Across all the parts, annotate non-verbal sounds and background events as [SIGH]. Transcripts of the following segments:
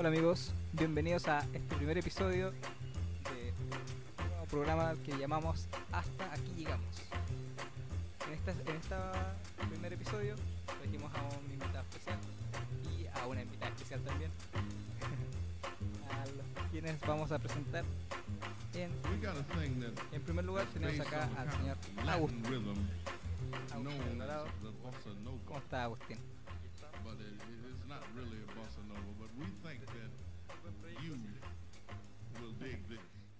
Hola amigos, bienvenidos a este primer episodio de un nuevo programa que llamamos Hasta aquí llegamos. En este en esta primer episodio trajimos a un invitado especial y a una invitada especial también, [LAUGHS] a los quienes vamos a presentar. En, primer lugar tenemos acá al señor Agustín. Agustín ¿Cómo está Agustín?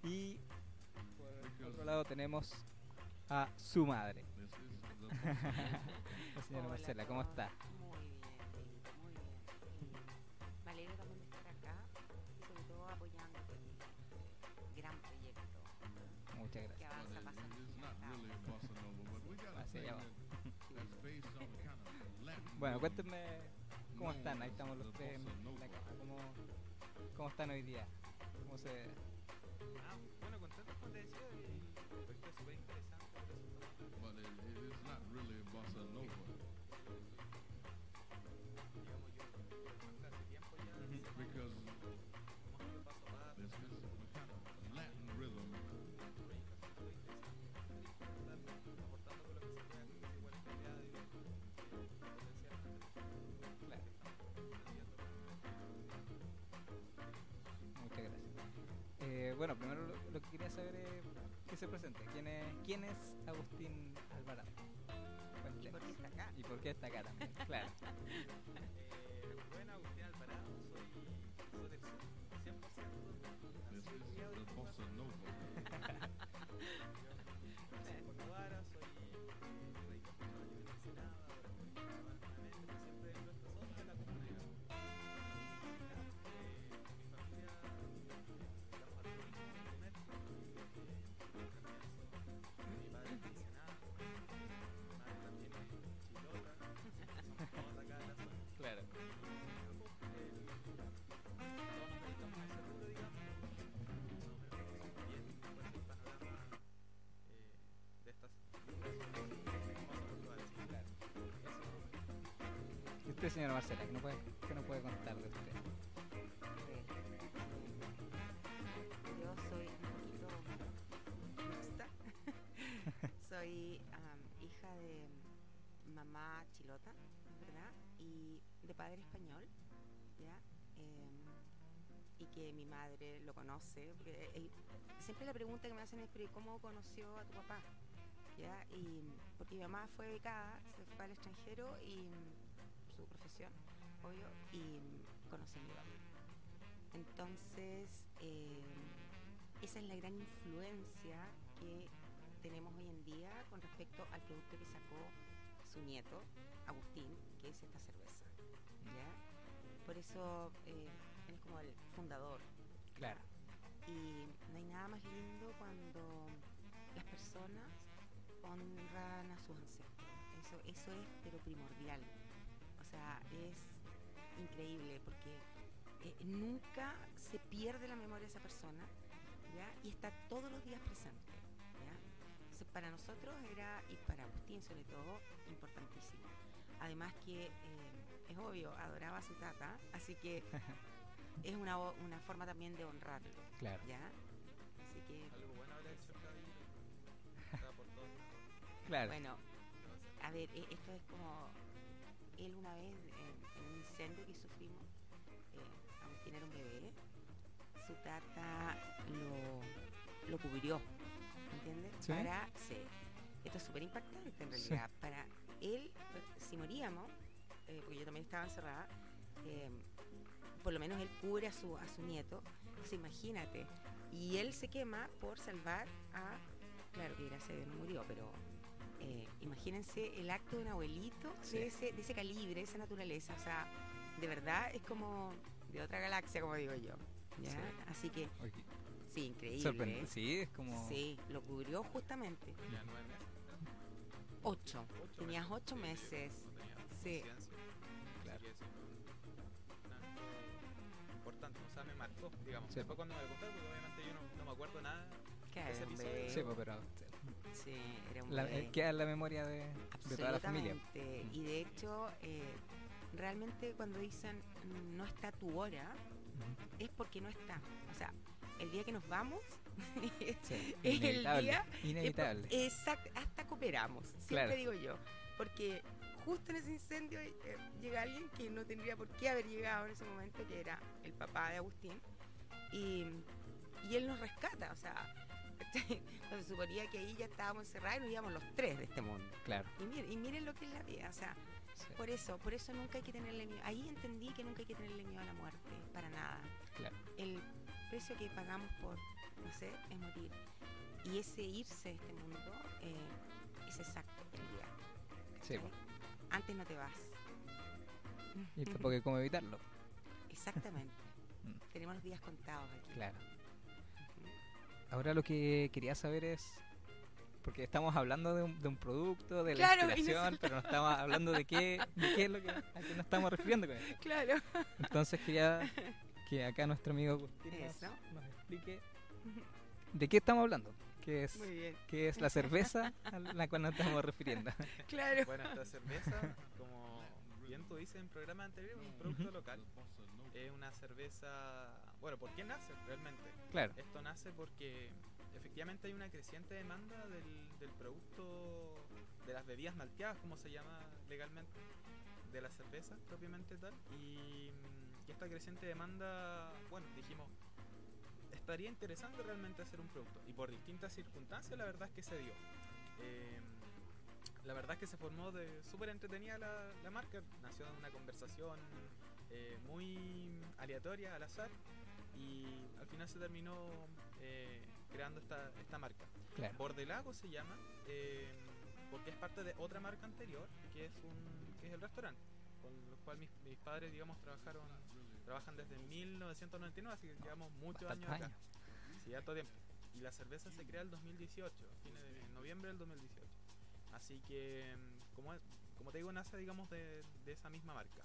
Y por otro lado tenemos a su madre, la [LAUGHS] señora Hola Marcela. ¿Cómo está? Muy bien, muy bien. Y Me alegro también de estar acá y sobre todo apoyándote en este gran proyecto Muchas gracias. Avanza [LAUGHS] [LAUGHS] Bueno, cuéntenme cómo están. Ahí estamos los tres cómo están hoy día? ¿Cómo se Ah, bueno, contento como te decía, y el proyecto es súper interesante. por eso estamos But it, it is not really a bossa nova. Se presente. ¿Quién es, quién es Agustín Alvarado? ¿Y por qué está acá? ¿Y por qué está acá también? Señora Marcela, qué no puede, qué no puede contar de usted? Yo soy [LAUGHS] hija de mamá chilota, ¿verdad? Y de padre español, ¿ya? Em, y que mi madre lo conoce. Porque, eh, siempre la pregunta que me hacen es, "Pero, ¿y ¿cómo conoció a tu papá? ¿Ya? Y, porque mi mamá fue becada, se fue al extranjero y obvio, y papá. Entonces, eh, esa es la gran influencia que tenemos hoy en día con respecto al producto que sacó su nieto, Agustín, que es esta cerveza. ¿ya? Por eso eh, él es como el fundador. Claro. Y no hay nada más lindo cuando las personas honran a sus ancestros. Eso, eso es pero primordial. O sea, es increíble porque eh, nunca se pierde la memoria de esa persona ¿ya? y está todos los días presente. ¿ya? Entonces, para nosotros era, y para Agustín sobre todo, importantísimo. Además que eh, es obvio, adoraba a su tata, así que [LAUGHS] es una, una forma también de honrarlo. Claro. ¿ya? Así que, Algo bueno habrá [LAUGHS] hecho. Claro. bueno, a ver, e- esto es como él una vez en, en un incendio que sufrimos, eh, Agustín era un bebé, su tata lo, lo cubrió, ¿entiendes? ¿Sí? Para, sí, esto es súper impactante en realidad, para él, si moríamos, eh, porque yo también estaba encerrada, eh, por lo menos él cubre a su, a su nieto, entonces imagínate, y él se quema por salvar a, claro que gracias a Dios no murió, pero eh, imagínense el acto de un abuelito Sí. de, ese, de ese calibre, de esa naturaleza, o sea, de verdad es como de otra galaxia, como digo yo. ¿ya? Sí. Así que, sí, increíble. sorprendente. Sí, es como. Sí, lo cubrió justamente. Ya nueve meses. Ocho. Ocho Tenías ocho meses. No tenía Sí. Claro. Importante, o sea, me marcó, digamos. Sí. Después cuando me lo contaron, porque obviamente yo no, no me acuerdo nada Ese episodio. Sí, pues, pero Sí, era un la, bebé. eh, queda en la memoria de, de toda la familia. Mm. Y de hecho, eh, realmente cuando dicen no está tu hora, es porque no está. O sea, el día que nos vamos [LAUGHS] Sí, es el día Inevitable. Exacto, hasta cooperamos, siempre Claro. digo yo. Porque justo en ese incendio eh, llega alguien que no tendría por qué haber llegado en ese momento, que era el papá de Agustín, y, y él nos rescata, o sea, entonces suponía que ahí ya estábamos encerrados y nos íbamos los tres de este mundo. Claro. Y miren, y miren lo que es la vida, o sea, sí, por eso, por eso nunca hay que tenerle miedo. Ahí entendí que nunca hay que tenerle miedo a la muerte, para nada. claro. El precio que pagamos por nacer es morir. Y ese irse de este mundo eh, es exacto el día. Sí, ¿cachai? Antes no te vas. Y [LAUGHS] tampoco hay cómo evitarlo. Exactamente. [LAUGHS] Mm. Tenemos los días contados aquí. Claro. Ahora lo que quería saber es. Porque estamos hablando de un, de un producto, de la Claro, inspiración, pero no estamos hablando de qué, de qué es lo que, a qué nos estamos refiriendo con esto. Claro. Entonces quería que acá nuestro amigo Agustín nos, explique de qué estamos hablando. ¿Qué es, Muy bien. qué es la cerveza a la cual nos estamos refiriendo? Claro. Bueno, esta cerveza, como dices en programas anteriores, es un producto local. Es una cerveza. Bueno, ¿por qué nace realmente? Claro, Esto nace porque efectivamente hay una creciente demanda del, del producto de las bebidas malteadas, como se llama legalmente, de la cerveza propiamente tal. Y, mm, y esta creciente demanda, bueno, dijimos, estaría interesante realmente hacer un producto. Y por distintas circunstancias, la verdad es que se dio. Eh, la verdad es que se formó de súper entretenida la, la marca, nació de una conversación eh, muy aleatoria, al azar, y al final se terminó eh, creando esta, esta marca. claro. Bordelago se llama eh, porque es parte de otra marca anterior, que es, un, que es el restaurante, con lo cual mis, mis padres, digamos, trabajaron trabajan desde 1999, así que llevamos muchos años acá. años. Sí, harto tiempo. Y la cerveza se crea el 2018, fines de noviembre del 2018. Así que, mm, como, como te digo, nace, digamos, de, de esa misma marca.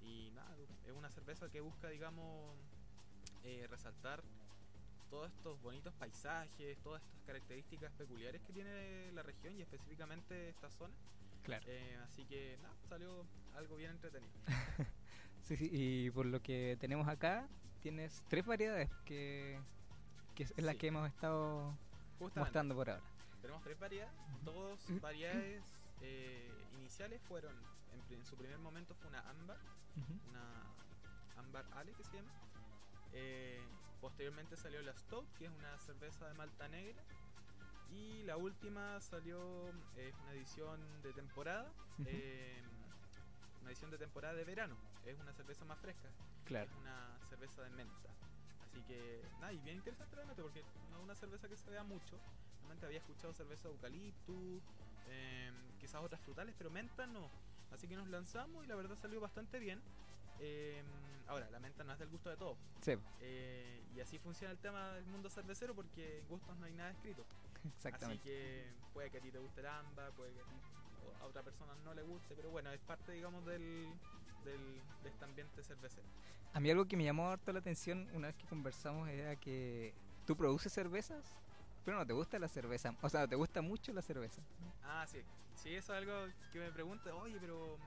Y nada, es una cerveza que busca, digamos, eh, resaltar todos estos bonitos paisajes, todas estas características peculiares que tiene la región y específicamente esta zona. Claro. Eh, así que, nada, salió algo bien entretenido. [LAUGHS] Sí, sí, y por lo que tenemos acá, tienes tres variedades que, que es la que hemos estado Justamente. mostrando por ahora. Tenemos tres variedades, dos variedades eh, iniciales fueron, en, en su primer momento fue una ámbar, una ámbar ale que se llama. Eh, posteriormente salió la stout, que es una cerveza de malta negra. Y la última salió, es una edición de temporada, eh, una edición de temporada de verano. Es una cerveza más fresca, Claro. es una cerveza de menta. Así que, nada, y bien interesante realmente porque no es una cerveza que se vea mucho. Había escuchado cerveza de eucaliptus, eh, quizás otras frutales, pero menta no. Así que nos lanzamos y la verdad salió bastante bien. Eh, ahora, la menta no es del gusto de todos. Sí, Eh, y así funciona el tema del mundo cervecero porque en gustos no hay nada escrito. [LAUGHS] Así exactamente. que puede que a ti te guste el ámbar, puede que a, ti, a otra persona no le guste, pero bueno, es parte, digamos, del, del, de este ambiente cervecero. A mí algo que me llamó harto la atención una vez que conversamos era que tú produces cervezas, pero no te gusta la cerveza. O sea, te gusta mucho la cerveza. Ah, sí. Sí, eso es algo que me pregunta, oye, pero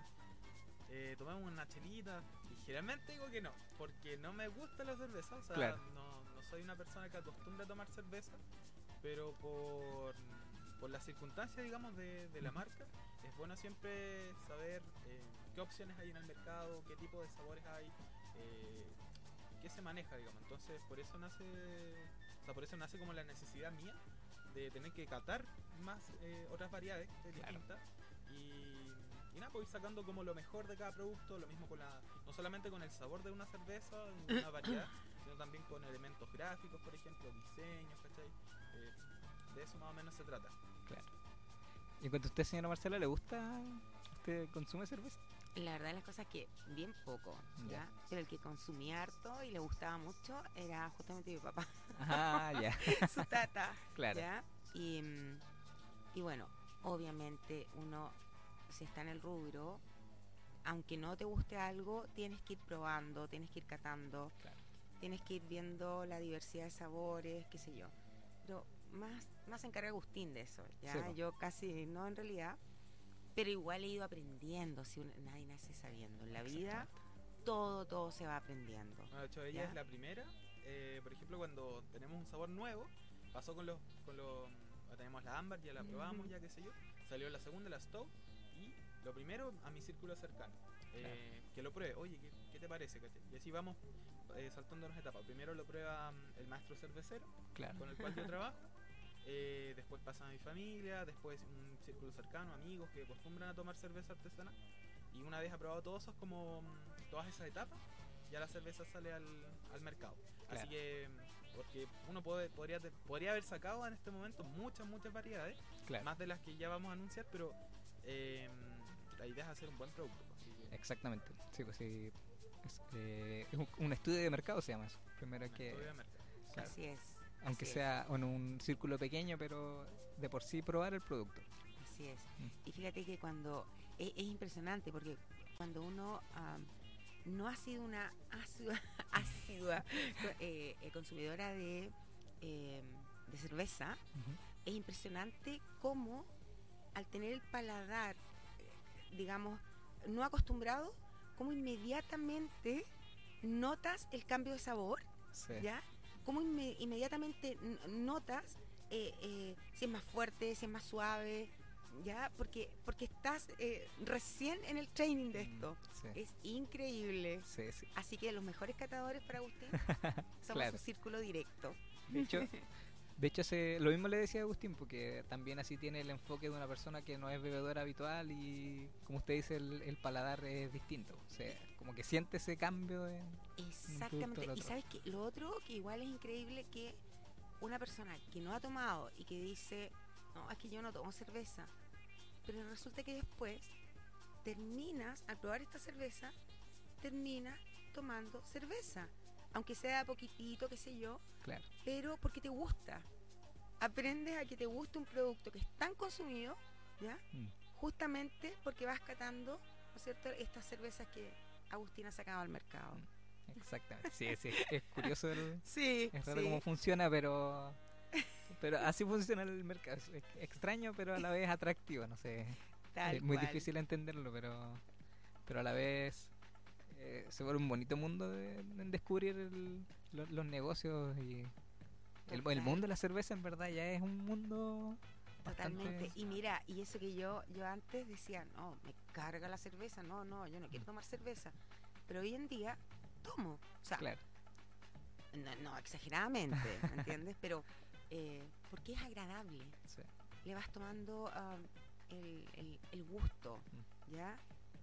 eh, tomamos una chelita. Y generalmente digo que no, porque no me gusta la cerveza. O sea, Claro. no, no soy una persona que acostumbra a tomar cerveza, pero por, por las circunstancias, digamos, de, de la marca, es bueno siempre saber eh, qué opciones hay en el mercado, qué tipo de sabores hay, eh, qué se maneja, digamos. Entonces, por eso nace, o sea, por eso nace como la necesidad mía de tener que catar más eh, otras variedades Claro. distintas y, y nada, pues ir sacando como lo mejor de cada producto, lo mismo con la, no solamente con el sabor de una cerveza, una [COUGHS] variedad, sino también con elementos gráficos, por ejemplo, diseños, ¿cachai? Eh, de eso más o menos se trata. Claro. Y en cuanto a usted, señora Marcela, ¿le gusta? ¿Usted consume cerveza? La verdad las cosas que bien poco, Ya. Pero el que consumía harto y le gustaba mucho era justamente mi papá, Ah, ya. [LAUGHS] su tata, Claro. ¿ya? Y, y bueno, obviamente uno, si está en el rubro, aunque no te guste algo, tienes que ir probando, tienes que ir catando, Claro. tienes que ir viendo la diversidad de sabores, qué sé yo. Pero más, más se encarga Agustín de eso, ¿ya? Sí, yo casi no en realidad, Pero igual he ido aprendiendo, si uno- nadie nace sabiendo. En la vida todo, todo se va aprendiendo. Bueno, de hecho, ella Ya. es la primera. eh, por ejemplo, cuando tenemos un sabor nuevo, pasó con los. Con los ah, tenemos la ámbar, ya la probamos, ya qué sé yo. Salió la segunda, la stout. Y lo primero, a mi círculo cercano. eh, que lo pruebe. Oye, ¿qué, qué te parece? cachai? Y así vamos eh, saltándonos etapas. Primero lo prueba mm, el maestro cervecero, Claro. con el cual yo [LAUGHS] trabajo. Eh, después pasa a mi familia, después un círculo cercano, amigos que acostumbran a tomar cerveza artesanal. Y una vez aprobado todos esos como mm, todas esas etapas, ya la cerveza sale al, al mercado. Así que mm, porque uno puede, podría, podría haber sacado en este momento muchas, muchas variedades, Claro. más de las que ya vamos a anunciar, pero eh, la idea es hacer un buen producto. así que, Exactamente. Sí, pues sí. Es, eh, un, un estudio de mercado se llama eso. Primero un que, estudio de mercado. claro, Así es. Aunque así es, sea en un círculo pequeño, pero de por sí probar el producto. Así es. Mm. Y fíjate que cuando. Es, es impresionante porque cuando uno no ha sido una asidua, [LAUGHS] asidua, eh, eh, consumidora de, eh, de cerveza, es impresionante cómo al tener el paladar, eh, digamos, no acostumbrado, cómo inmediatamente notas el cambio de sabor, Sí. ¿ya? Cómo inme- inmediatamente notas eh, eh, si es más fuerte, si es más suave, ¿ya? Porque, porque estás eh, recién en el training de Mm, esto. Sí. Es increíble. Sí, sí. Así que los mejores catadores para Agustín [LAUGHS] somos Claro. su círculo directo. De hecho, [LAUGHS] de hecho se- lo mismo le decía a Agustín, porque también así tiene el enfoque de una persona que no es bebedora habitual y, como usted dice, el, el paladar es distinto. O sea, como que siente ese cambio de... Exactamente. Y sabes que lo otro que igual es increíble que una persona que no ha tomado y que dice, no, es que yo no tomo cerveza, pero resulta que después terminas, al probar esta cerveza, terminas tomando cerveza, aunque sea poquitito, qué sé yo, Claro. pero porque te gusta. Aprendes a que te guste un producto que es tan consumido, ¿ya? Mm. Justamente porque vas catando, ¿no es cierto?, estas cervezas que Agustín ha sacado al mercado. Exactamente. Sí, sí. Es curioso el, [LAUGHS] Sí, Es raro sí. cómo funciona, pero [LAUGHS] pero así funciona el mercado. Es ex- extraño, pero a la vez atractivo. No sé. Tal es muy cual. difícil entenderlo, pero pero a la vez eh, se vuelve un bonito mundo de, en descubrir el- lo- los negocios y el, mundo de la cerveza en verdad ya es un mundo Totalmente. Y mira, y eso que yo yo antes decía, no, me carga la cerveza, no, no, yo no quiero tomar cerveza. Pero hoy en día tomo. O sea, claro. no, no exageradamente, ¿me entiendes? Pero eh, porque es agradable. sí. Le vas tomando ah, el, el- el gusto. ¿ya?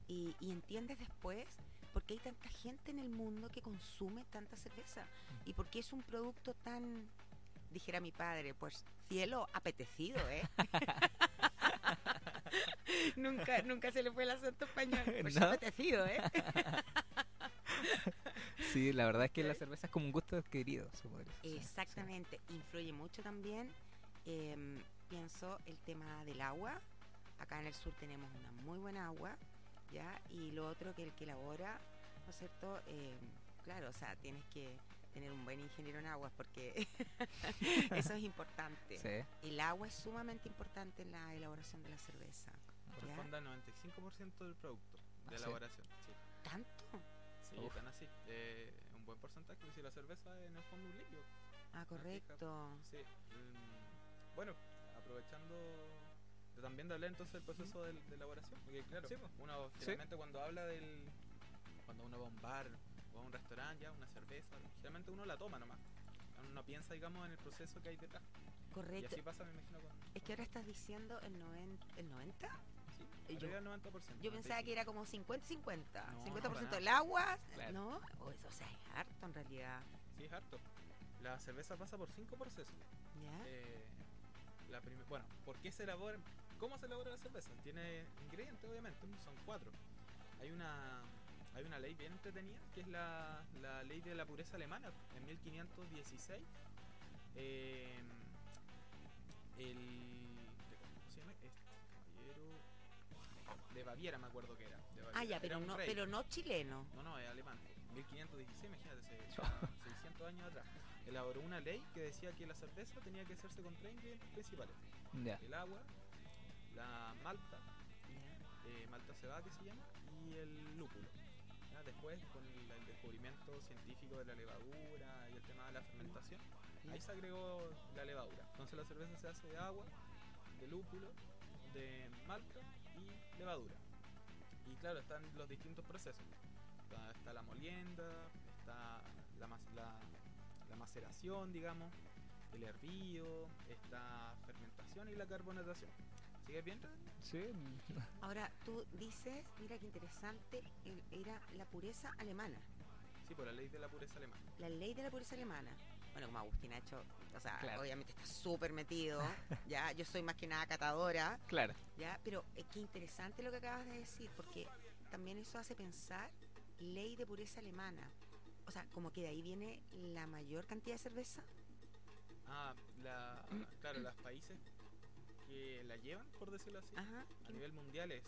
Y, y entiendes después por qué hay tanta gente en el mundo que consume tanta cerveza y por qué es un producto tan, dijera mi padre, pues cielo apetecido, ¿eh? [LAUGHS] nunca, nunca se le fue el acento español, [LAUGHS] pues ¿No? apetecido, ¿eh? [LAUGHS] Sí, la verdad es que la cerveza es como un gusto adquirido, se podría decir. Sí, Exactamente, influye mucho también, em, pienso, el tema del agua. Acá en el sur tenemos una muy buena agua, ¿ya? Y lo otro que el que elabora, ¿no es cierto? Em, claro, o sea, tienes que tener un buen ingeniero en aguas porque [LAUGHS] eso es importante. Sí. El agua es sumamente importante en la elaboración de la cerveza. Corresponde al 95% del producto Ah, de sí. elaboración. Sí, ¿Tanto? sí Uf. tan así. Eh, un buen porcentaje, si la cerveza es en el fondo un líquido. Ah, correcto. Sí. mm, bueno, aprovechando también de hablar entonces del proceso del- de, elaboración, porque claro, Sí, pues. uno generalmente cuando habla del cuando uno va a un bar o a un restaurante ya una cerveza, generalmente uno la toma nomás. Uno no piensa, digamos, en el proceso que hay detrás. Y Correcto. así pasa, me imagino, con Es que ahora estás diciendo el 90, ¿el 90? sí, Y yo- del 90%. Yo pensaba 95. que era como 50-50. No, 50% para del agua, Claro. ¿no? O, eso, o sea, es harto en realidad. Sí, es harto. La cerveza pasa por cinco procesos. ¿Ya? Eh, la bueno, ¿por qué se elabora? ¿Cómo se elabora la cerveza? Tiene ingredientes, obviamente, son cuatro. Hay una, hay una ley bien entretenida, que es la, la ley de la pureza alemana, en 1516. eh, el, ¿Cómo se llama? Este caballero de Baviera, me acuerdo que era. de ah, ya, pero no, rey. pero no chileno. No, no, es alemán. 1516, imagínate, hace [LAUGHS] ya 600 años atrás. Elaboró una ley que decía que la cerveza tenía que hacerse con tres ingredientes principales: el agua, la malta eh, malta cebada que se llama, y el lúpulo. Después, con el, descubrimiento científico de la levadura y el tema de la fermentación, ahí se agregó la levadura. Entonces la cerveza se hace de agua, de lúpulo, de malta y levadura. Y claro, están los distintos procesos. Está, la molienda, está la, maceración, digamos, el hervido, está fermentación y la carbonatación. ¿Sigues bien? René? Sí. Ahora, tú dices, mira qué interesante, era la pureza alemana, Sí, por la ley de la pureza alemana. la ley de la pureza alemana. Bueno, como Agustín ha hecho, o sea, Claro. obviamente está súper metido, [LAUGHS] ya, yo soy más que nada catadora, Claro. ya, pero eh, qué interesante lo que acabas de decir, porque también eso hace pensar ley de pureza alemana. O sea, como que de ahí viene la mayor cantidad de cerveza. Ah, la, claro, los países que la llevan, por decirlo así, Ajá. a nivel mundial es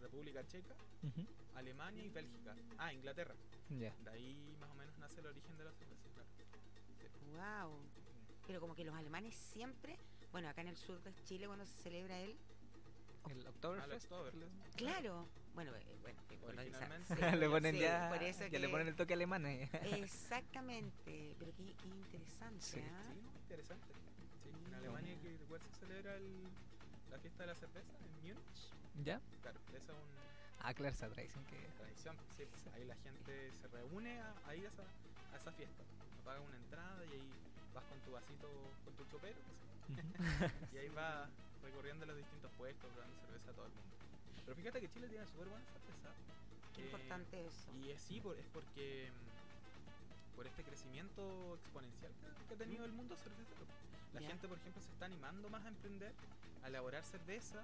República Checa, Ujú. Alemania y Bélgica. Ah, Inglaterra. Ya. De ahí más o menos nace el origen de la cerveza, claro. Wow. Pero como que los alemanes siempre, bueno, acá en el sur de Chile cuando se celebra el, El Oktoberfest. Claro, bueno, eh, bueno, Originalmente. sí, [LAUGHS] le ponen sí, ya, por eso ya le que- ponen el toque alemán. eh. Exactamente, pero qué, qué interesante, Sí. ¿ah? Sí, interesante. Sí. Alemania que igual se celebra el- la fiesta de la cerveza en Múnich. ¿Ya? Claro, esa es una Ah, claro, esa tradición que. tradición. Sí, pues, ahí la gente se reúne a, a ir a esa, a esa fiesta. Paga una entrada y ahí vas con tu vasito, con tu chopero. Ujú. [LAUGHS] Y ahí va recorriendo los distintos puestos, dando cerveza a todo el mundo. Pero fíjate que Chile tiene súper buena cerveza. Qué Eh, importante eso. Y es, sí, por, es porque mm, por este crecimiento exponencial que, que ha tenido el mundo cervecero. La Ya. gente, por ejemplo, se está animando más a emprender, a elaborar cerveza.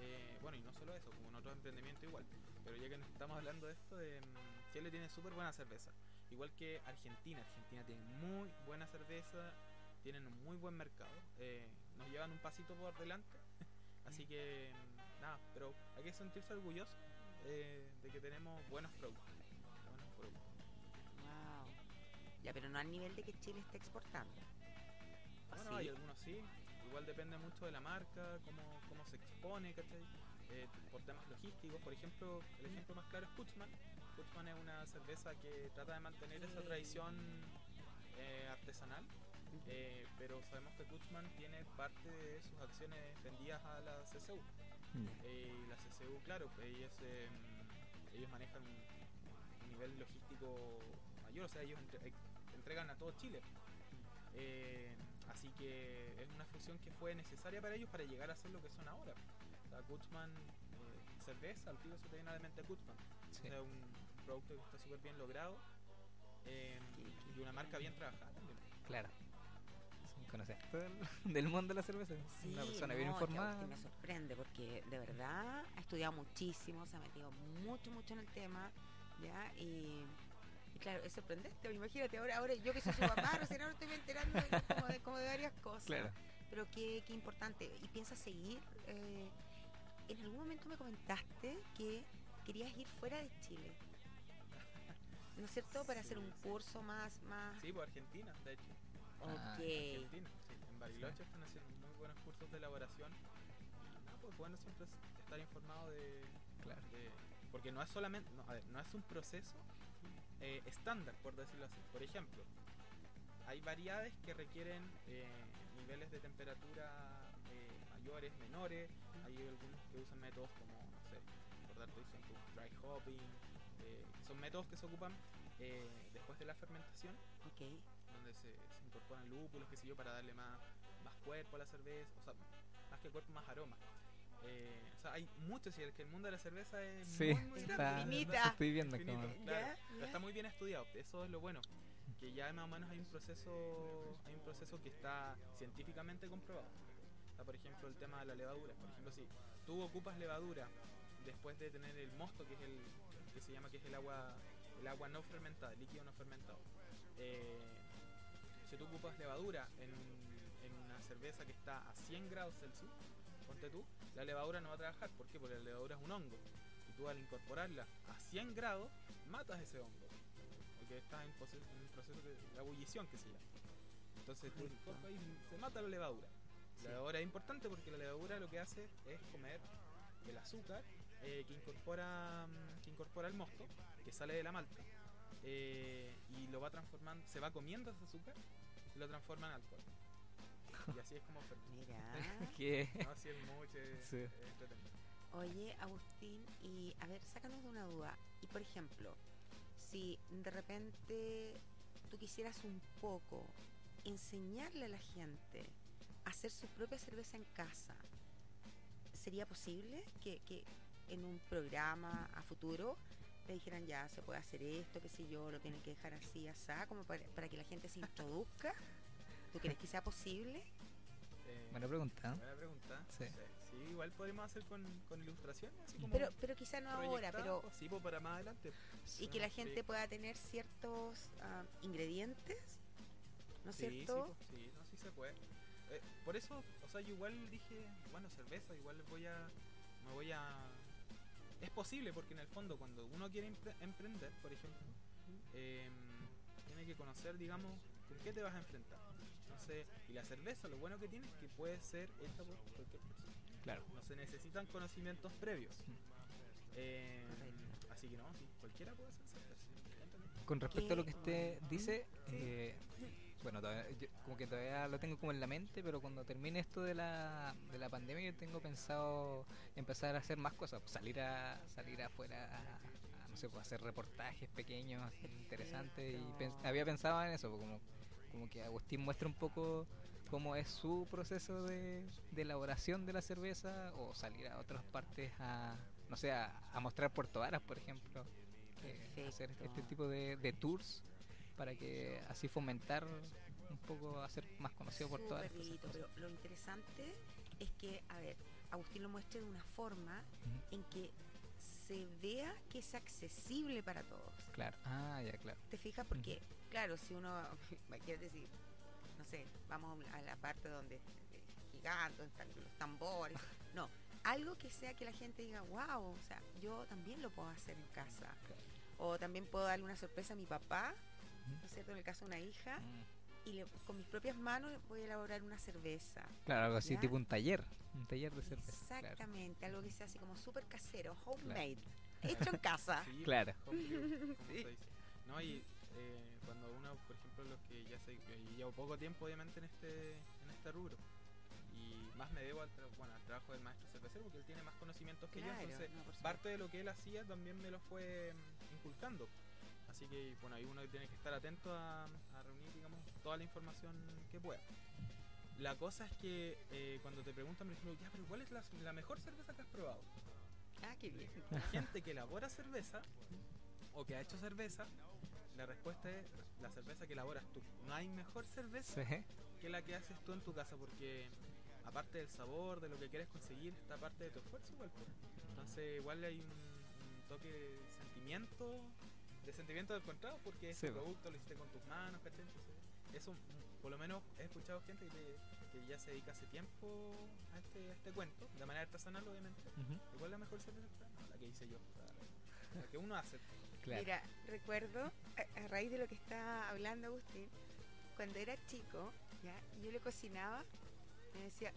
eh, bueno, y no solo eso, como en otros emprendimientos igual. Pero ya que estamos hablando de esto, de, mm, Chile tiene súper buena cerveza. Igual que Argentina. Argentina tiene muy buena cerveza, tienen un muy buen mercado. eh, nos llevan un pasito por delante. [LAUGHS] Así que, mm, nada, pero hay que sentirse orgulloso eh, de que tenemos buenos productos. Buenos productos. Wow. Ya, pero no al nivel de que Chile esté exportando. ¿O Bueno, sí? hay algunos sí. Igual depende mucho de la marca, cómo, cómo se expone, ¿cachai? Eh, por temas logísticos. Por ejemplo, el ejemplo más claro es Kutzmann. Kutzmann es una cerveza que trata de mantener esa tradición eh, artesanal. eh, pero sabemos que Kutzmann tiene parte de sus acciones vendidas a la CCU. Y la CCU, claro, ellos, eh, ellos manejan un, nivel logístico mayor, o sea, ellos entre- entregan a todo Chile. Eh, así que es una fusión que fue necesaria para ellos para llegar a ser lo que son ahora. O sea, eh, cerveza, al tiro se te viene a la mente Kutzmann. Sí. O sea, un producto que está súper bien logrado eh, y una marca bien trabajada también. Claro. Conoces todo el- del mundo de la cerveza. Sí, Una persona bien no, que informada. Agustín me sorprende porque de verdad ha estudiado muchísimo, se ha metido mucho, mucho en el tema, ¿ya? Y claro, es sorprendente, imagínate, ahora, ahora yo que soy su papá, [LAUGHS] recién ahora estoy enterando de- como, de, como de varias cosas. Claro. Pero qué, qué importante. ¿Y piensas seguir? eh, en algún momento me comentaste que querías ir fuera de Chile. ¿No es cierto? Para hacer un curso más, más... Sí, por Argentina, de hecho. Ah. Argentina, sí. En Bariloche están haciendo muy buenos cursos de elaboración. Y pues bueno, siempre es estar informado de, Claro. de- porque no es solamente, no, a ver, no es un proceso eh, estándar, por decirlo así. Por ejemplo, hay variedades que requieren eh, niveles de temperatura eh, mayores, menores. Hay algunos que usan métodos como, no sé, por darte ejemplo, dry hopping. eh, que son métodos que se ocupan eh, después de la fermentación donde se, se incorporan lúpulos, qué sé yo, para darle más, más cuerpo a la cerveza, o sea, más que cuerpo, más aroma. Eh, o sea, hay mucho, si el que el mundo de la cerveza es Sí, muy, muy está. ¿verdad? Estoy viendo como. claro. Pero ya. está muy bien estudiado, eso es lo bueno, que ya más o menos hay un proceso, hay un proceso que está científicamente comprobado. Sea, por ejemplo, el tema de la levadura, por ejemplo, si tú ocupas levadura después de tener el mosto, que es el que se llama que es el agua, el agua no fermentada, el líquido no fermentado. Eh, si tú ocupas levadura en, en una cerveza que está a 100 grados Celsius, ponte tú, la levadura no va a trabajar. ¿Por qué? Porque la levadura es un hongo. Y tú al incorporarla a 100 grados, matas ese hongo. Porque está en, un proceso de la ebullición que se llama. Entonces tú incorporas y se mata la levadura. Sí. La levadura es importante porque la levadura lo que hace es comer el azúcar eh, que incorpora mm, que incorpora el mosto, que sale de la malta, eh, y lo va transformando, se va comiendo ese azúcar y lo transforma en alcohol. [LAUGHS] Y así es como. Mira. [LAUGHS] No, así es mucho es- Sí. es entretenido. Oye, Agustín, y a ver, sácanos de una duda. Y por ejemplo, si de repente tú quisieras un poco enseñarle a la gente a hacer su propia cerveza en casa, ¿sería posible que, que en un programa a futuro le dijeran ya se puede hacer esto, qué sé yo, lo tienen que dejar así, así, como para, para que la gente se introduzca? ¿Tú crees que sea posible? Buena pregunta. ¿eh? buena pregunta. Sí. Sí, sí, igual podemos hacer con, con ilustraciones, así como Pero, pero quizá no ahora, pero proyectado, sí, pues, para más adelante. y que la Sí. gente pueda tener ciertos ah, ingredientes, ¿no es Sí, cierto? Sí, pues, sí, no, sí se puede. Eh, por eso, o sea, yo igual dije, bueno, cerveza, igual voy a, me voy a... Es posible porque en el fondo cuando uno quiere empre- emprender, por ejemplo, em, tiene que conocer, digamos, con qué te vas a enfrentar. Entonces, y la cerveza, lo bueno que tiene es que puede ser hecha por cualquier persona. Claro. No se necesitan conocimientos previos. Correcto. así que no, sí, cualquiera puede hacer cerveza. Con respecto a lo que ¿Qué? usted dice, Sí. eh, bueno, todavía- yo como que todavía lo tengo como en la mente, pero cuando termine esto de la, de la pandemia, yo tengo pensado empezar a hacer más cosas, pues, salir a salir afuera a, a, no sé, pues, hacer reportajes pequeños, interesantes, y pens- había pensado en eso, pues, como, como que Agustín muestra un poco cómo es su proceso de, de elaboración de la cerveza, o salir a otras partes a, no sé, a, a mostrar Puerto Varas, por ejemplo eh, hacer este tipo de, de tours para que así fomentar un poco, hacer más conocido cosas. lindo, pero lo interesante es que, a ver, Agustín lo muestra de una forma Ujú, en que se vea que es accesible para todos. Claro. Ah, ya, claro. ¿Te fijas? Porque, claro, si uno, [LAUGHS] quiere decir, no sé, vamos a la parte donde es gigante, donde están los tambores. [LAUGHS] No, algo que sea que la gente diga, wow, o sea, yo también lo puedo hacer en casa. Claro. O también puedo darle una sorpresa a mi papá. ¿no es cierto? En el caso de una hija, Mm, y le- con mis propias manos voy a elaborar una cerveza. Claro, algo así ¿Ya? tipo un taller, un taller de cerveza. Claro. Exactamente, algo que sea así como súper casero, homemade, hecho en casa. [LAUGHS] Sí, [LAUGHS] Claro. [LAUGHS] Sí. se dice. No, y eh, cuando uno, por ejemplo, los que ya sé que llevo poco tiempo obviamente en este, en este rubro, y más me debo al, tra- bueno, al trabajo del maestro cervecero porque él tiene más conocimientos que Claro, yo, entonces no, parte de lo que él hacía también me lo fue mm, inculcando. Así que, bueno, ahí uno tiene que estar atento a, a reunir, digamos, toda la información que pueda. La cosa es que eh, cuando te preguntan, por ejemplo, ya, pero ¿cuál es la, la mejor cerveza que has probado? Ah, qué bien. gente que elabora cerveza o que ha hecho cerveza, la respuesta es la cerveza que elaboras tú. No hay mejor cerveza Sí. que la que haces tú en tu casa porque aparte del sabor, de lo que quieres conseguir, está parte de tu esfuerzo igual. pues. Entonces igual hay un, un toque de sentimiento, de sentimiento del encontrado porque Sí, ese producto lo hiciste con tus manos, ¿cachai? Entonces, eso por lo menos he escuchado gente que, que ya se dedica hace tiempo a este, a este cuento, de manera artesanal obviamente. Ujú, Igual la mejor cerveza está, no, la que hice yo, la que uno hace. Claro. Mira, recuerdo, a, a raíz de lo que está hablando Agustín, cuando era chico, ¿ya? yo le cocinaba, me decía,